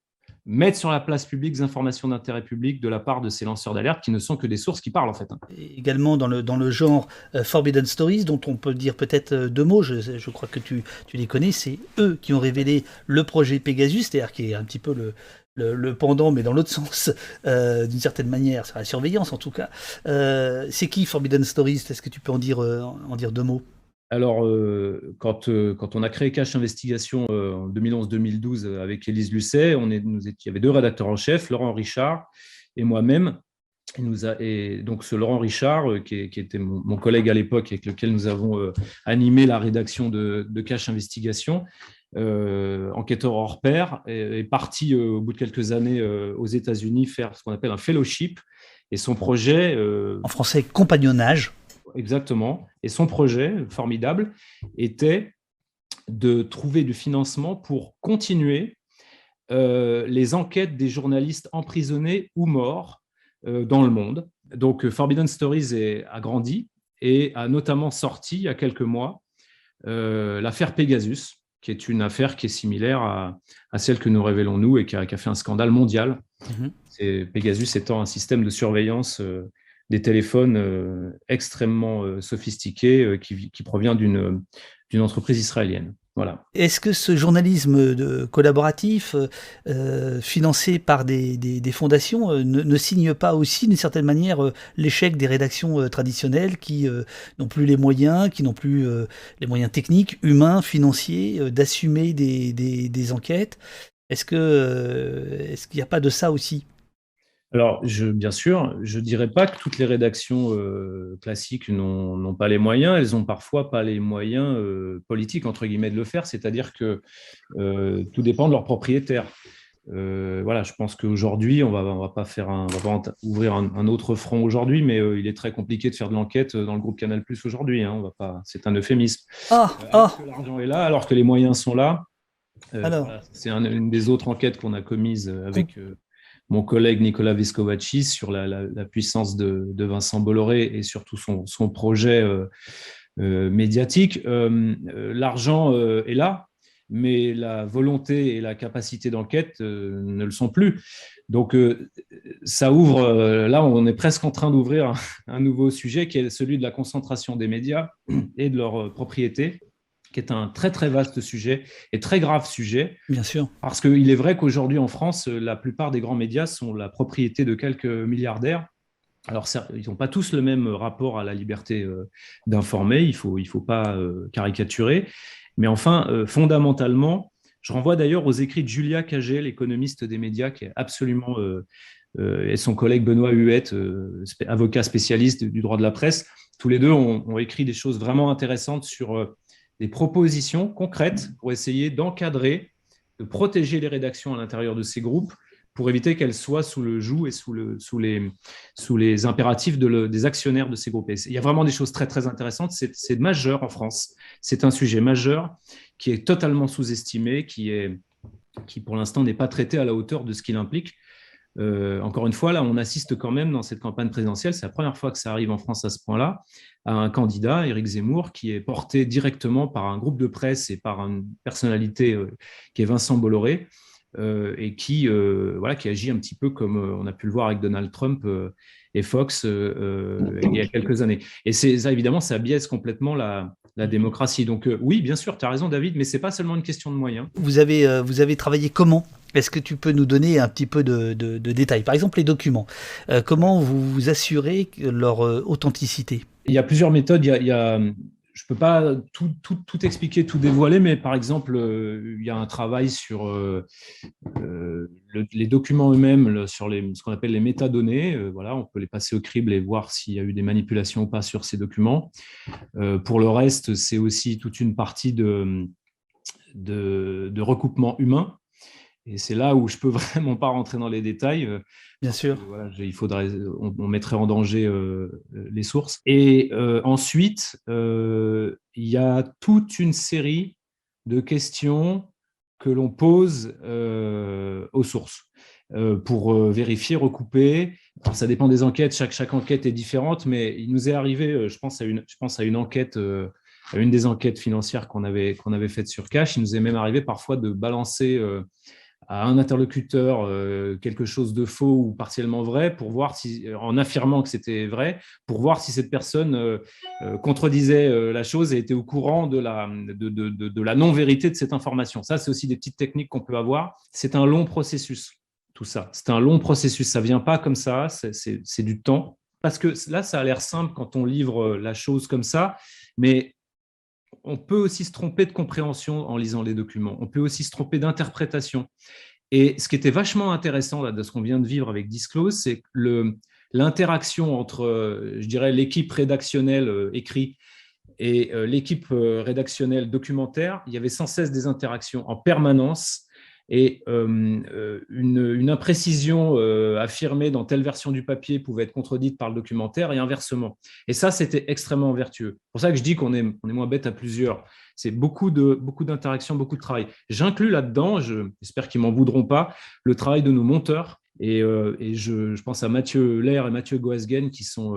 mettre sur la place publique des informations d'intérêt public de la part de ces lanceurs d'alerte qui ne sont que des sources qui parlent en fait. Également dans le, dans le genre euh, Forbidden Stories, dont on peut dire peut-être euh, deux mots, je, je, crois que tu, tu les connais, c'est eux qui ont révélé le projet Pegasus, c'est-à-dire qui est un petit peu le, le, pendant, mais dans l'autre sens, euh, d'une certaine manière, c'est la surveillance en tout cas. c'est qui Forbidden Stories? Est-ce que tu peux en dire, en dire deux mots? Alors, euh, quand, euh, quand, on a créé Cache Investigation euh, en 2011-2012 avec Élise Lucet, il y avait deux rédacteurs en chef, Laurent Richard et moi-même. Et, donc, ce Laurent Richard, qui, était mon, collègue à l'époque, avec lequel nous avons animé la rédaction de, de Cache Investigation, enquêteur hors pair, est, parti au bout de quelques années aux États-Unis faire ce qu'on appelle un fellowship. Et son projet. en français, compagnonnage. Exactement. Et son projet, formidable, était de trouver du financement pour continuer les enquêtes des journalistes emprisonnés ou morts dans le monde. Donc, Forbidden Stories a grandi et a notamment sorti il y a quelques mois euh, l'affaire Pegasus, qui est une affaire qui est similaire à, celle que nous révélons nous et qui a, fait un scandale mondial. Mhm. Pegasus étant un système de surveillance euh, des téléphones euh, extrêmement sophistiqué qui, provient d'une entreprise israélienne. Voilà. Est-ce que ce journalisme de, collaboratif, euh, financé par des, fondations, euh, ne, signe pas aussi d'une certaine manière euh, l'échec des rédactions traditionnelles qui n'ont plus les moyens, qui n'ont plus les moyens techniques, humains, financiers, d'assumer des, des, enquêtes? Est-ce qu'il est n'y a pas de ça aussi? Alors, je, bien sûr, je ne dirais pas que toutes les rédactions euh, classiques n'ont pas les moyens. Elles n'ont parfois pas les moyens euh, politiques, entre guillemets, de le faire. C'est-à-dire que euh, tout dépend de leurs propriétaires. voilà, je pense qu'aujourd'hui, on va, va pas faire un, va ouvrir un, autre front aujourd'hui, mais il est très compliqué de faire de l'enquête dans le groupe Canal Plus aujourd'hui. Hein, c'est un euphémisme. Ah, ah. L'argent est là, alors que les moyens sont là. c'est une des autres enquêtes qu'on a commises avec mon collègue Nicolas Vescovaci sur la, puissance de, Vincent Bolloré et surtout son, projet euh, euh, médiatique. Euh, l'argent est là, mais la volonté et la capacité d'enquête ne le sont plus. Donc, ça ouvre, là, on est presque en train d'ouvrir un, nouveau sujet qui est celui de la concentration des médias et de leur propriété qui est un très très vaste sujet et très grave sujet. Bien sûr. Parce qu'il est vrai qu'aujourd'hui en France, la plupart des grands médias sont la propriété de quelques milliardaires. Alors, ils n'ont pas tous le même rapport à la liberté euh, d'informer, il ne faut, il faut pas euh, caricaturer. Mais enfin, euh, fondamentalement, je renvoie d'ailleurs aux écrits de Julia Cagé, l'économiste des médias, qui est absolument, et son collègue Benoît Huette, avocat spécialiste du droit de la presse. Tous les deux ont, ont écrit des choses vraiment intéressantes sur des propositions concrètes pour essayer d'encadrer, de protéger les rédactions à l'intérieur de ces groupes pour éviter qu'elles soient sous le joug et sous, le, sous, les, impératifs de des actionnaires de ces groupes. il y a vraiment des choses très, très intéressantes. C'est majeur en France. C'est un sujet majeur qui est totalement sous-estimé, qui, est, qui pour l'instant n'est pas traité à la hauteur de ce qu'il implique. Euh, encore une fois, là, on assiste quand même dans cette campagne présidentielle, c'est la première fois que ça arrive en France à ce point-là, à un candidat, Éric Zemmour, qui est porté directement par un groupe de presse et par une personnalité euh, qui est Vincent Bolloré, euh, et qui, voilà, qui agit un petit peu comme on a pu le voir avec Donald Trump et Fox il y a quelques années. Et ça, évidemment, ça biaise complètement la, la démocratie. Donc oui, bien sûr, tu as raison David, mais ce n'est pas seulement une question de moyens. Vous avez, vous avez travaillé comment? Est-ce que tu peux nous donner un petit peu de, détails? Par exemple, les documents. Euh, comment vous vous assurez leur euh, authenticité? Il y a plusieurs méthodes. Il y a, je ne peux pas tout, expliquer, tout dévoiler, mais par exemple, euh, il y a un travail sur les documents eux-mêmes, sur ce qu'on appelle les métadonnées. voilà, on peut les passer au crible et voir s'il y a eu des manipulations ou pas sur ces documents. pour le reste, c'est aussi toute une partie de recoupement humain. Et c'est là où je peux vraiment pas rentrer dans les détails. Euh, Bien sûr. il faudrait, on, mettrait en danger euh, les sources. Et euh, ensuite, il y a toute une série de questions que l'on pose aux sources pour vérifier, recouper. ça dépend des enquêtes. Chaque, chaque enquête est différente, mais il nous est arrivé, je pense à une, je pense à une enquête une des enquêtes financières qu'on avait, qu'on avait faites sur Cash, il nous est même arrivé parfois de balancer à un interlocuteur euh, quelque chose de faux ou partiellement vrai pour voir si, en affirmant que c'était vrai, pour voir si cette personne euh, euh, contredisait la chose et était au courant de la, de, de, la non-vérité de cette information. Ça, c'est aussi des petites techniques qu'on peut avoir. C'est un long processus, tout ça. C'est un long processus. Ça vient pas comme ça, c'est du temps. Parce que là, ça a l'air simple quand on livre la chose comme ça, mais on peut aussi se tromper de compréhension en lisant les documents. On peut aussi se tromper d'interprétation. Et ce qui était vachement intéressant là, de ce qu'on vient de vivre avec Disclose, c'est l'interaction entre, je dirais, l'équipe rédactionnelle euh, écrit Et l'équipe rédactionnelle documentaire, il y avait sans cesse des interactions en permanence et une, une, imprécision affirmée dans telle version du papier pouvait être contredite par le documentaire et inversement. Et ça, c'était extrêmement vertueux. C'est pour ça que je dis qu'on est, on est moins bête à plusieurs. C'est beaucoup de beaucoup d'interactions, beaucoup de travail. J'inclus là-dedans, j'espère qu'ils m'en voudront pas, le travail de nos monteurs. Et, je, pense à Mathieu Lair et Mathieu Goasgen qui sont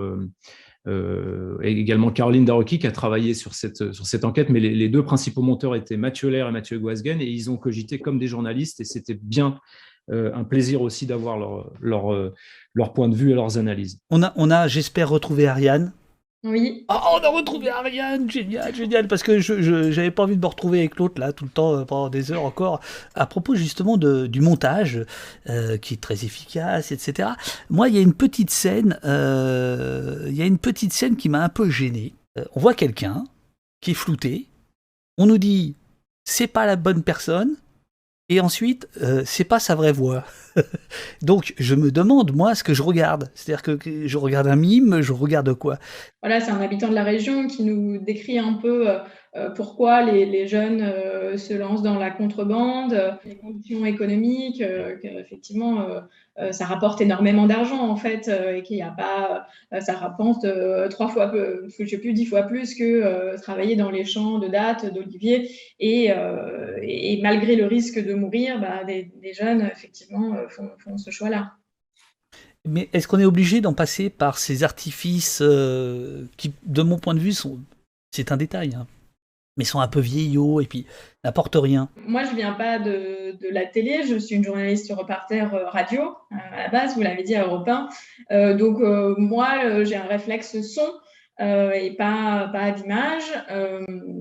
euh, et également Caroline Daroki qui a travaillé sur cette, sur cette enquête, mais les, deux principaux monteurs étaient Mathieu Lair et Mathieu Guasgen, et ils ont cogité comme des journalistes, et c'était bien euh, un plaisir aussi d'avoir leur, leur, euh, leur, point de vue et leurs analyses. On a, on a j'espère, retrouvé Ariane. Oui. Oh, on a retrouvé Ariane, génial, génial, parce que je n'avais pas envie de me retrouver avec l'autre là tout le temps euh, pendant des heures encore. À propos justement de, du montage, euh, qui est très efficace, etc. Moi, il y a une petite scène, euh, il y a une petite scène qui m'a un peu gêné. on voit quelqu'un qui est flouté. On nous dit c'est pas la bonne personne. Et ensuite, euh, c'est pas sa vraie voix. Donc, je me demande, moi, ce que je regarde. C'est-à-dire que je regarde un mime, je regarde quoi? Voilà, c'est un habitant de la région qui nous décrit un peu euh, pourquoi les, jeunes euh, se lancent dans la contrebande, les conditions économiques, qu'effectivement, ça rapporte énormément d'argent, en fait, et qu'il n'y a pas, ça rapporte trois fois, je sais plus, dix fois plus que travailler dans les champs de dattes, d'oliviers, et, malgré le risque de mourir, bah, des, jeunes, effectivement, font, ce choix-là. Mais est-ce qu'on est obligé d'en passer par ces artifices qui, de mon point de vue, c'est un détail, hein, mais sont un peu vieillots et puis n'apportent rien. Moi, je viens pas de, de, la télé, je suis une journaliste reporter euh, radio euh, à la base, vous l'avez dit à Europe 1. Euh, donc, moi, j'ai un réflexe son et pas, pas d'image.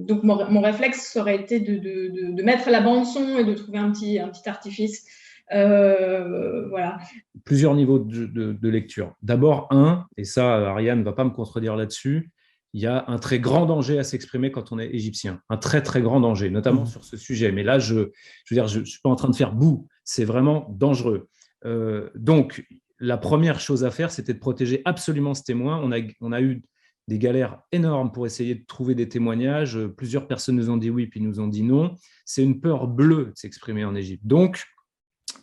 donc, mon, mon, réflexe aurait été de, de, de, mettre la bande son et de trouver un petit, un petit artifice. voilà. Plusieurs niveaux de, lecture. D'abord, un, et ça, Ariane ne va pas me contredire là-dessus, il y a un très grand danger à s'exprimer quand on est égyptien, un très très grand danger, notamment mmh. sur ce sujet. Mais là, je, je veux dire, je, suis pas en train de faire boue, c'est vraiment dangereux. Euh, donc, la première chose à faire, c'était de protéger absolument ce témoin. On a, on a eu des galères énormes pour essayer de trouver des témoignages. Plusieurs personnes nous ont dit oui, puis nous ont dit non. C'est une peur bleue de s'exprimer en Égypte. Donc,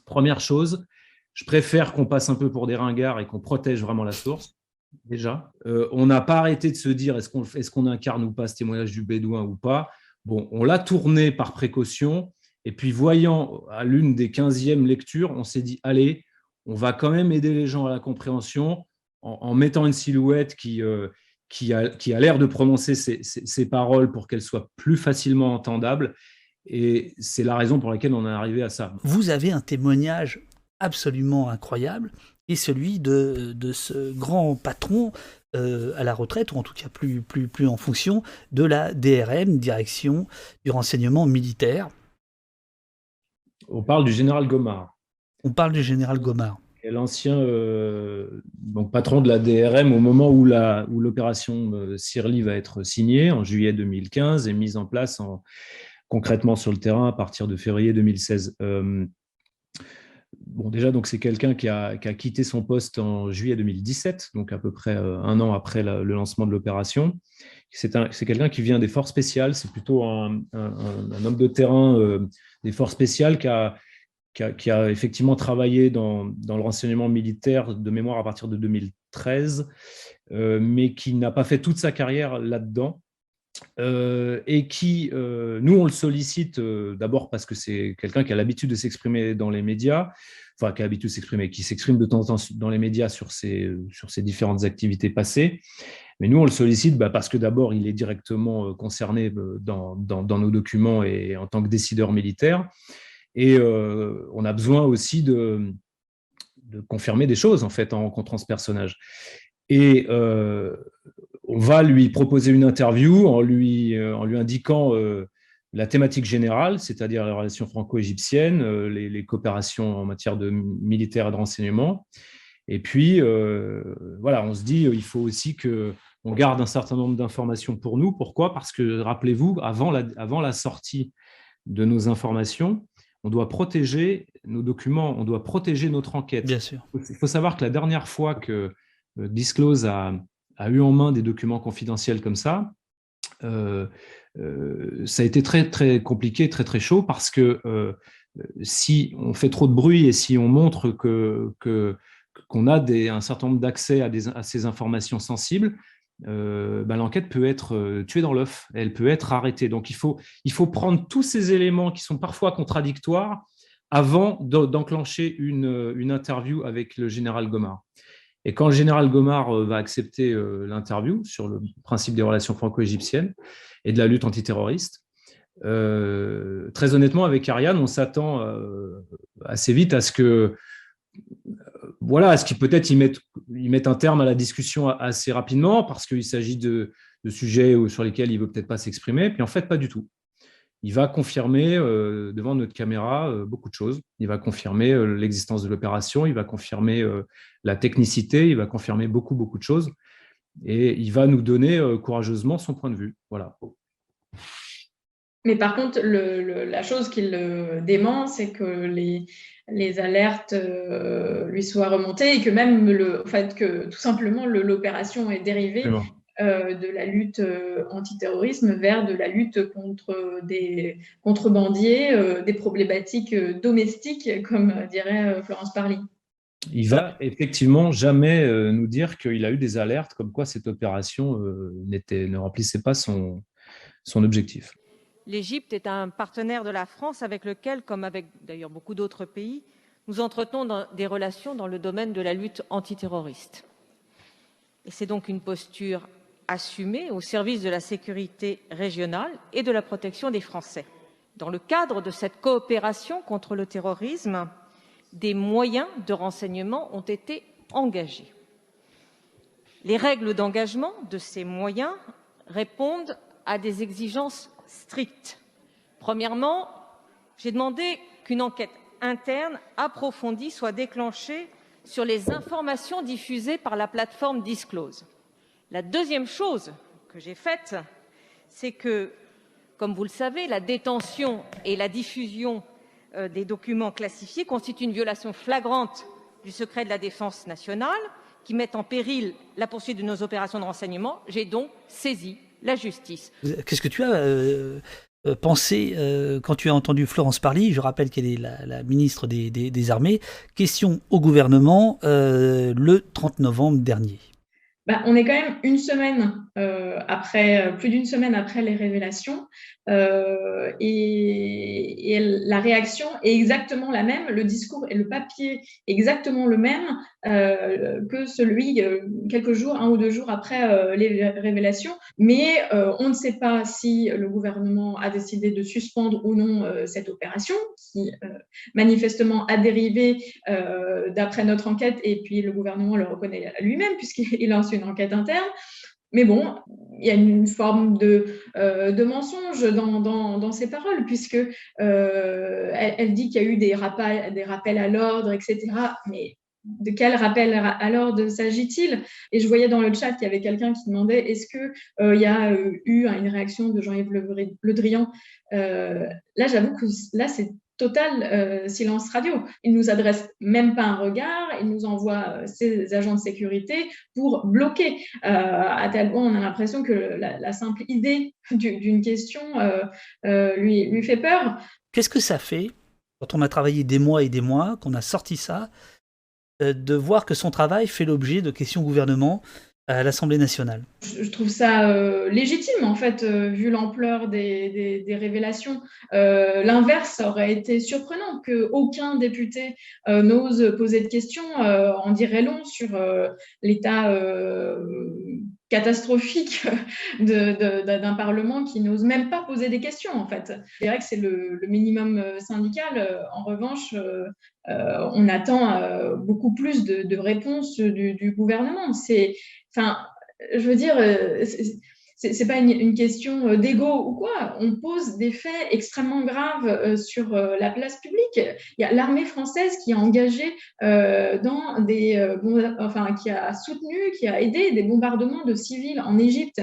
première chose, je préfère qu'on passe un peu pour des ringards et qu'on protège vraiment la source déjà. Euh, on n'a pas arrêté de se dire est-ce qu'on incarne ou pas ce témoignage du Bédouin ou pas? Bon, on l'a tourné par précaution. Et puis, voyant à l'une des 15e lectures, on s'est dit allez, on va quand même aider les gens à la compréhension en, mettant une silhouette qui, euh, qui a, qui a l'air de prononcer ces, paroles pour qu'elles soient plus facilement entendables. Et c'est la raison pour laquelle on est arrivé à ça. Vous avez un témoignage absolument incroyable et celui de, de ce grand patron euh, à la retraite, ou en tout cas plus, plus, plus en fonction de la DRM, Direction du renseignement militaire. On parle du général Gomard. On parle du général Gomard. L'ancien euh, patron de la DRM au moment où l'opération où euh, Sirli va être signée en juillet 2015 et mise en place en, concrètement sur le terrain à partir de février 2016. Bon, déjà, donc c'est quelqu'un qui a, quitté son poste en juillet 2017, donc à peu près euh, un an après le lancement de l'opération. C'est quelqu'un qui vient des forces spéciales, c'est plutôt un, homme de terrain euh, des forces spéciales qui a, qui a, effectivement travaillé dans, le renseignement militaire de mémoire à partir de 2013, euh, mais qui n'a pas fait toute sa carrière là-dedans. Et qui, nous, on le sollicite d'abord parce que c'est quelqu'un qui a l'habitude de s'exprimer dans les médias, enfin, qui a l'habitude de s'exprimer, qui s'exprime de temps en temps dans les médias sur ses, sur ses différentes activités passées. Mais nous, on le sollicite bah, parce que d'abord, il est directement euh, concerné euh, dans, dans, nos documents et en tant que décideur militaire. Et euh, on a besoin aussi de, de, confirmer des choses en fait en rencontrant ce personnage. Et on va lui proposer une interview en lui, en lui indiquant la thématique générale, c'est-à-dire les relations franco-égyptiennes, euh, les, coopérations en matière de militaire et de renseignement. Et puis, euh, voilà, on se dit, il faut aussi que on garde un certain nombre d'informations pour nous. Pourquoi? Parce que, rappelez-vous, avant la, avant la sortie de nos informations, on doit protéger nos documents, on doit protéger notre enquête. Bien sûr. Il faut savoir que la dernière fois que euh, Disclose a, a eu en main des documents confidentiels comme ça, ça a été très compliqué, très chaud parce que si on fait trop de bruit et si on montre qu'on a un certain nombre d'accès à, ces informations sensibles, euh, ben, l'enquête peut être euh, tuée dans l'œuf, elle peut être arrêtée. Donc il faut, prendre tous ces éléments qui sont parfois contradictoires avant d'enclencher une, interview avec le général Gomard. Et quand le général Gomard euh, va accepter l'interview sur le principe des relations franco-égyptiennes et de la lutte antiterroriste, très honnêtement, avec Ariane, on s'attend assez vite à ce que voilà, ce qui peut-être un terme à la discussion assez rapidement parce qu'il s'agit de, sujets sur lesquels il ne veut peut-être pas s'exprimer. Puis en fait, pas du tout. Il va confirmer euh, devant notre caméra euh, beaucoup de choses. Il va confirmer euh, l'existence de l'opération, il va confirmer la technicité, il va confirmer beaucoup, beaucoup de choses. Et il va nous donner courageusement son point de vue. Voilà. Mais par contre, la chose qu'il dément, c'est que les, les alertes lui soient remontées et que même le fait que tout simplement l'opération est dérivée de la lutte euh, antiterrorisme vers de la lutte contre des contrebandiers, des problématiques domestiques, comme dirait Florence Parly. Il va effectivement jamais nous dire qu'il a eu des alertes comme quoi cette opération ne remplissait pas son, son objectif. L'Égypte est un partenaire de la France avec lequel, comme avec d'ailleurs beaucoup d'autres pays, nous entretenons des relations dans le domaine de la lutte antiterroriste. Et c'est donc une posture assumée au service de la sécurité régionale et de la protection des Français. Dans le cadre de cette coopération contre le terrorisme, des moyens de renseignement ont été engagés. Les règles d'engagement de ces moyens répondent à des exigences strictes. Premièrement, j'ai demandé qu'une enquête interne approfondie soit déclenchée sur les informations diffusées par la plateforme Disclose. La deuxième chose que j'ai faite, c'est que, comme vous le savez, la détention et la diffusion euh, des documents classifiés constituent une violation flagrante du secret de la défense nationale qui met en péril la poursuite de nos opérations de renseignement. J'ai donc saisi la justice. Qu'est-ce que tu as euh, euh, pensé quand tu as entendu Florence Parly Je rappelle qu'elle est la, ministre des, Armées. Question au gouvernement le 30 novembre dernier? Bah, on est quand même une semaine après, plus d'une semaine après les révélations. Euh, et, la réaction est exactement la même, le discours et le papier exactement le même euh, que celui euh, quelques jours, un ou deux jours après les révélations. Mais on ne sait pas si le gouvernement a décidé de suspendre ou non cette opération, qui manifestement a dérivé d'après notre enquête, et puis le gouvernement le reconnaît lui-même puisqu'il une enquête interne. Mais bon, il y a une forme de, euh, de mensonge dans, dans, dans, ces paroles, puisque euh, elle, dit qu'il y a eu des rappels, des rappels à l'ordre, etc. Mais de quel rappel à l'ordre s'agit-il? Et je voyais dans le chat qu'il y avait quelqu'un qui demandait est-ce qu'il euh, y a eu une réaction de Jean-Yves Le, Drian? Là, j'avoue que là, c'est total euh, silence radio. Il nous adresse même pas un regard, il nous envoie euh, ses agents de sécurité pour bloquer. Euh, à tel point, on a l'impression que la, simple idée d'une question lui, lui fait peur. Qu'est-ce que ça fait quand on a travaillé des mois et des mois, qu'on a sorti ça, de voir que son travail fait l'objet de questions au gouvernement à l'Assemblée nationale Je trouve ça euh, légitime, en fait, euh, vu l'ampleur des, révélations. Euh, l'inverse aurait été surprenant, qu'aucun député n'ose poser de questions, en dirait long sur l'état catastrophique d'un Parlement qui n'ose même pas poser des questions, en fait. C'est vrai que c'est le, minimum syndical. En revanche, on attend beaucoup plus de, réponses du, du gouvernement. C'est Enfin, je veux dire, euh, c'est pas une, question euh, d'ego ou quoi. On pose des faits extrêmement graves euh, sur la place publique. Il y a l'armée française qui a engagé dans des, enfin, qui a soutenu, qui a aidé des bombardements de civils en Égypte.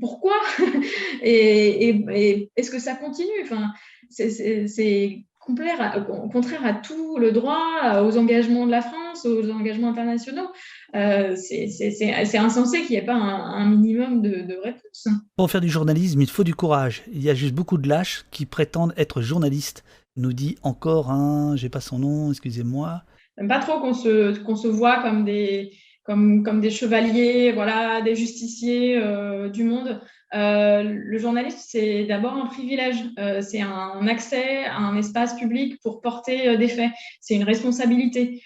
pourquoi? Et, est-ce que ça continue? Enfin, c'est contraire à tout le droit, aux engagements de la France, aux engagements internationaux. Euh, c'est insensé qu'il n'y ait pas un, minimum de, de, réponse. Pour faire du journalisme, il faut du courage. Il y a juste beaucoup de lâches qui prétendent être journalistes. Nous dit encore un, j'ai pas son nom, excusez-moi. Pas trop qu'on se, qu'on se voit comme des, comme, comme des chevaliers, voilà, des justiciers euh, du monde. Euh, le journalisme, c'est d'abord un privilège, euh, c'est un accès à un espace public pour porter euh, des faits, c'est une responsabilité.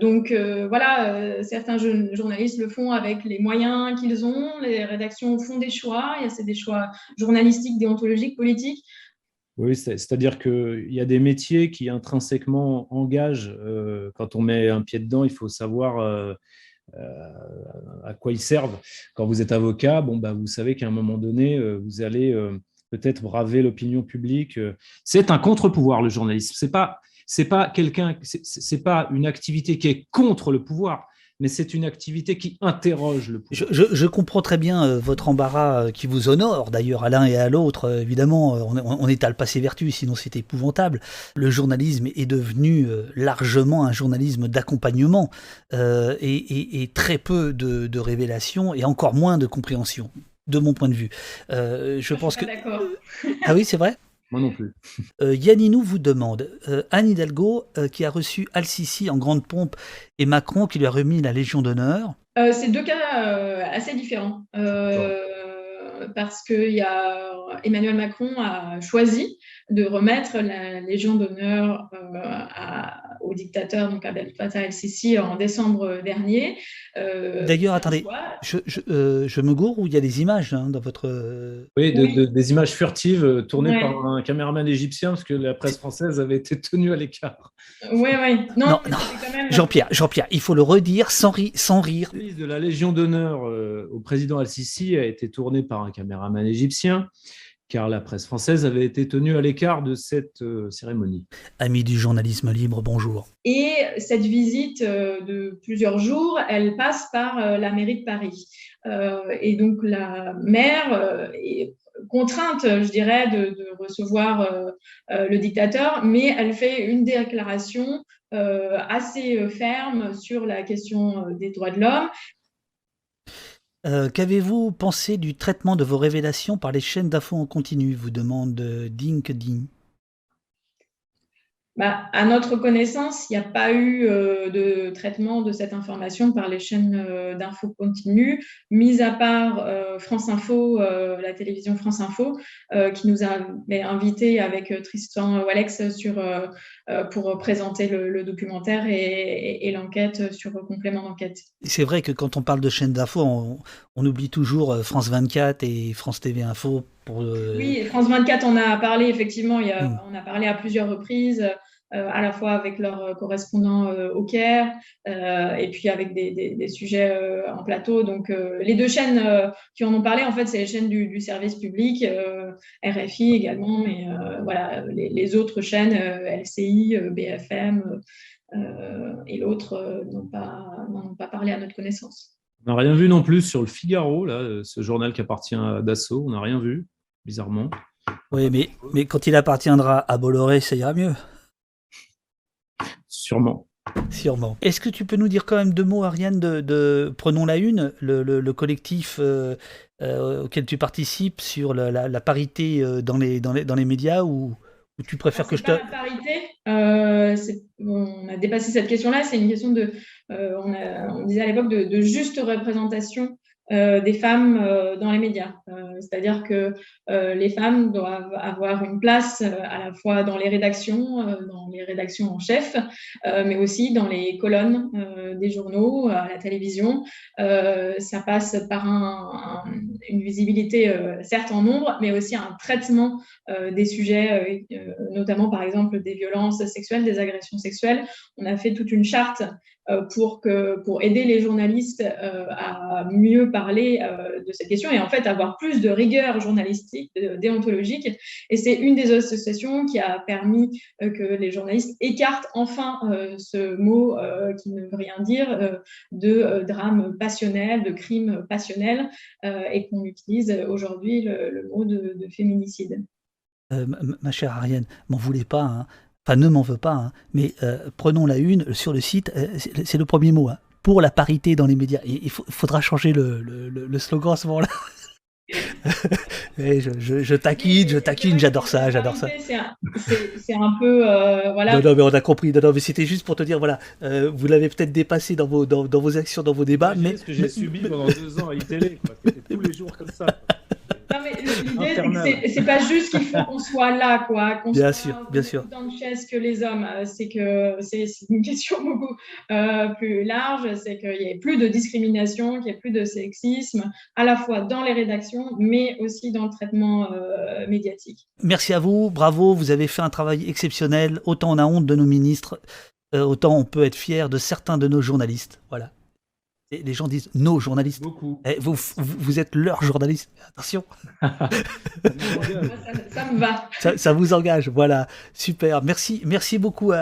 donc voilà, certains journalistes le font avec les moyens qu'ils ont, les rédactions font des choix, a des choix journalistiques, déontologiques, politiques. Oui, c'est-à-dire qu'il y a des métiers qui intrinsèquement engagent, quand on met un pied dedans, il faut savoir à quoi ils servent. Quand vous êtes avocat, bon, bah, vous savez qu'à un moment donné, euh, vous allez euh, peut-être braver l'opinion publique. C'est un contre-pouvoir, le journalisme. C'est pas, c'est pas quelqu'un, c'est pas une activité qui est contre le pouvoir mais c'est une activité qui interroge le pouvoir. Je, comprends très bien euh, votre embarras euh, qui vous honore, d'ailleurs, à l'un et à l'autre. Euh, évidemment, on, on, est à le passer vertu, sinon c'est épouvantable. Le journalisme est devenu largement un journalisme d'accompagnement et, très peu de, de révélations et encore moins de compréhension de mon point de vue. je pense que. Ah oui, c'est vrai? Moi non plus. Euh, Yanninou vous demande euh, Anne Hidalgo, euh, qui a reçu Al-Sisi en grande pompe, et Macron qui lui a remis la Légion d'honneur. c'est deux cas assez différents. parce que y a, Emmanuel Macron a choisi de remettre la Légion d'honneur au dictateur, donc Abdel Fattah el-Sisi, en décembre dernier. Euh, D'ailleurs, attendez, je, euh, je, me gourre ou il y a des images hein, dans votre. Oui, des images furtives euh, tournées par un caméraman égyptien parce que la presse française avait été tenue à l'écart. Oui, oui. Non, Jean-Pierre, Jean-Pierre, il faut le redire sans, sans rire. de la Légion d'honneur au président al-Sisi a été tournée par un caméraman égyptien car la presse française avait été tenue à l'écart de cette euh, cérémonie. Amis du journalisme libre, bonjour. Et cette visite euh, de plusieurs jours, elle passe par euh, la mairie de Paris. et donc la maire est contrainte, je dirais, de, de recevoir le dictateur, mais elle fait une déclaration assez ferme sur la question des droits de l'homme. Euh, qu'avez-vous pensé du traitement de vos révélations par les chaînes d'infos en continu vous demande euh, Dink bah, à notre connaissance, il n'y a pas eu euh, de traitement de cette information par les chaînes euh, d'infos continues, mis à part euh, France Info, la télévision France Info, qui nous a invités avec Tristan Walex sur, pour présenter le, documentaire et, l'enquête sur le complément d'enquête. C'est vrai que quand on parle de chaînes d'infos, on, oublie toujours France 24 et France TV Info. Pour, Oui, France 24, on a parlé effectivement, il hmm. on a parlé à plusieurs reprises. Euh, à la fois avec leurs euh, correspondants euh, au Caire et puis avec des, sujets en plateau. Donc, les deux chaînes qui en ont parlé, en fait, c'est les chaînes du, service public, RFI également, mais voilà, les, autres chaînes, LCI, BFM et l'autre n'ont pas, pas parlé à notre connaissance. On n'a rien vu non plus sur le Figaro, là, ce journal qui appartient à Dassault. On n'a rien vu, bizarrement. Oui, mais, mais quand il appartiendra à Bolloré, ça ira mieux. Sûrement. Sûrement. Est-ce que tu peux nous dire quand même deux mots, Ariane, de, Prenons la Une, le, collectif euh, euh, auquel tu participes sur la, parité euh, dans les, dans, les, dans les médias ou, tu préfères que je te... La parité, on a dépassé cette question-là, c'est une question de, on, disait à l'époque, de, juste représentation euh, des femmes euh, dans les médias. Euh, c'est-à-dire que les femmes doivent avoir une place à la fois dans les rédactions, dans les rédactions en chef, mais aussi dans les colonnes des journaux, à la télévision. ça passe par une visibilité, certes en nombre, mais aussi un traitement des sujets, notamment par exemple des violences sexuelles, des agressions sexuelles. On a fait toute une charte pour, que, pour aider les journalistes euh, à mieux parler euh, de cette question et en fait avoir plus de rigueur journalistique, déontologique. Et c'est une des associations qui a permis que les journalistes écartent enfin ce mot qui ne veut rien dire de drame passionnel, de crime passionnel et qu'on utilise aujourd'hui le, mot de féminicide. euh, ma chère Ariane, m'en voulez pas, hein. Enfin ne m'en veux pas, hein. mais euh, prenons la une sur le site, euh, c'est le premier mot, hein. pour la parité dans les médias. Il, faut- faudra changer le, le- le- le slogan à ce moment-là. Et je, je- je taquine, je taquine, j'adore ça, j'adore ça. C'est un, peu, euh, voilà. Non, non, mais on a compris. Non, non, mais c'était juste pour te dire, voilà, euh, vous l'avez peut-être dépassé dans vos, dans, dans vos actions, dans vos débats, mais, ce que j'ai subi pendant deux ans à iTélé, quoi. C'était tous les jours comme ça. Non, mais le- l'idée, c'est que c'est- pas juste qu'il faut qu'on soit là, quoi. qu'on Bien soit sûr, bien sûr. Dans le chaise que les hommes. Euh, C'est que c'est c'est une question beaucoup euh, plus large. C'est qu'il n'y ait plus de discrimination, qu'il n'y ait plus de sexisme, à la fois dans les rédactions, mais aussi dans le traitement euh, médiatique. merci à vous, bravo, vous avez fait un travail exceptionnel. Autant on a honte de nos ministres, euh, autant on peut être fier de certains de nos journalistes. Voilà. Et les gens disent nos journalistes. Beaucoup. Eh, vous, vous, vous êtes leur journaliste. Attention, ça, ça me va. ça, ça vous engage. Voilà, super. Merci, merci beaucoup à-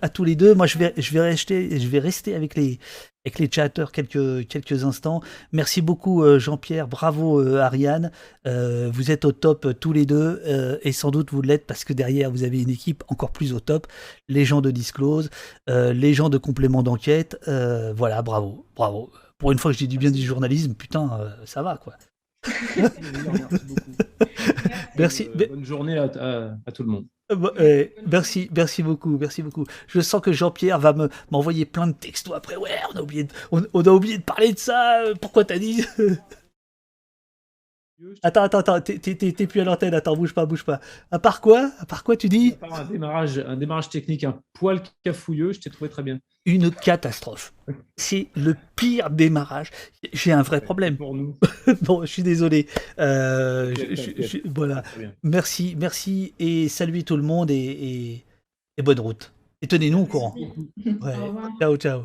à tous les deux. Moi, je vais, je vais rester, je vais rester avec les, avec les chatteurs quelques, quelques instants. Merci beaucoup, euh, Jean-Pierre. Bravo, euh, Ariane. Euh, vous êtes au top euh, tous les deux, euh, et sans doute vous l'êtes parce que derrière vous avez une équipe encore plus au top. Les gens de Disclose, euh, les gens de complément d'enquête. Euh, voilà, bravo, bravo. Pour une fois que je dis du bien du journalisme, putain, euh, ça va quoi. Merci beaucoup. Merci. Euh, bonne journée à, à- à tout le monde. Euh, euh, merci, merci beaucoup, merci beaucoup. Je sens que Jean-Pierre va me m'envoyer plein de textos après. Ouais, on a oublié, de, on, on a oublié de parler de ça. euh, Pourquoi t'as dit? Attends, attends, attends. T'es, plus à l'antenne. Attends, bouge pas, bouge pas. À part quoi? À part quoi tu dis? À part un démarrage, un démarrage technique un poil cafouilleux, je t'ai trouvé très bien. Une catastrophe. C'est le pire démarrage. J'ai un vrai problème. Pour nous. Bon, je suis désolé. Euh, je- T'inquiète, je- t'inquiète. je- voilà. Merci, merci et saluez tout le monde et, et- et bonne route. Et tenez-nous au courant. Ouais. Au revoir. Ciao, ciao.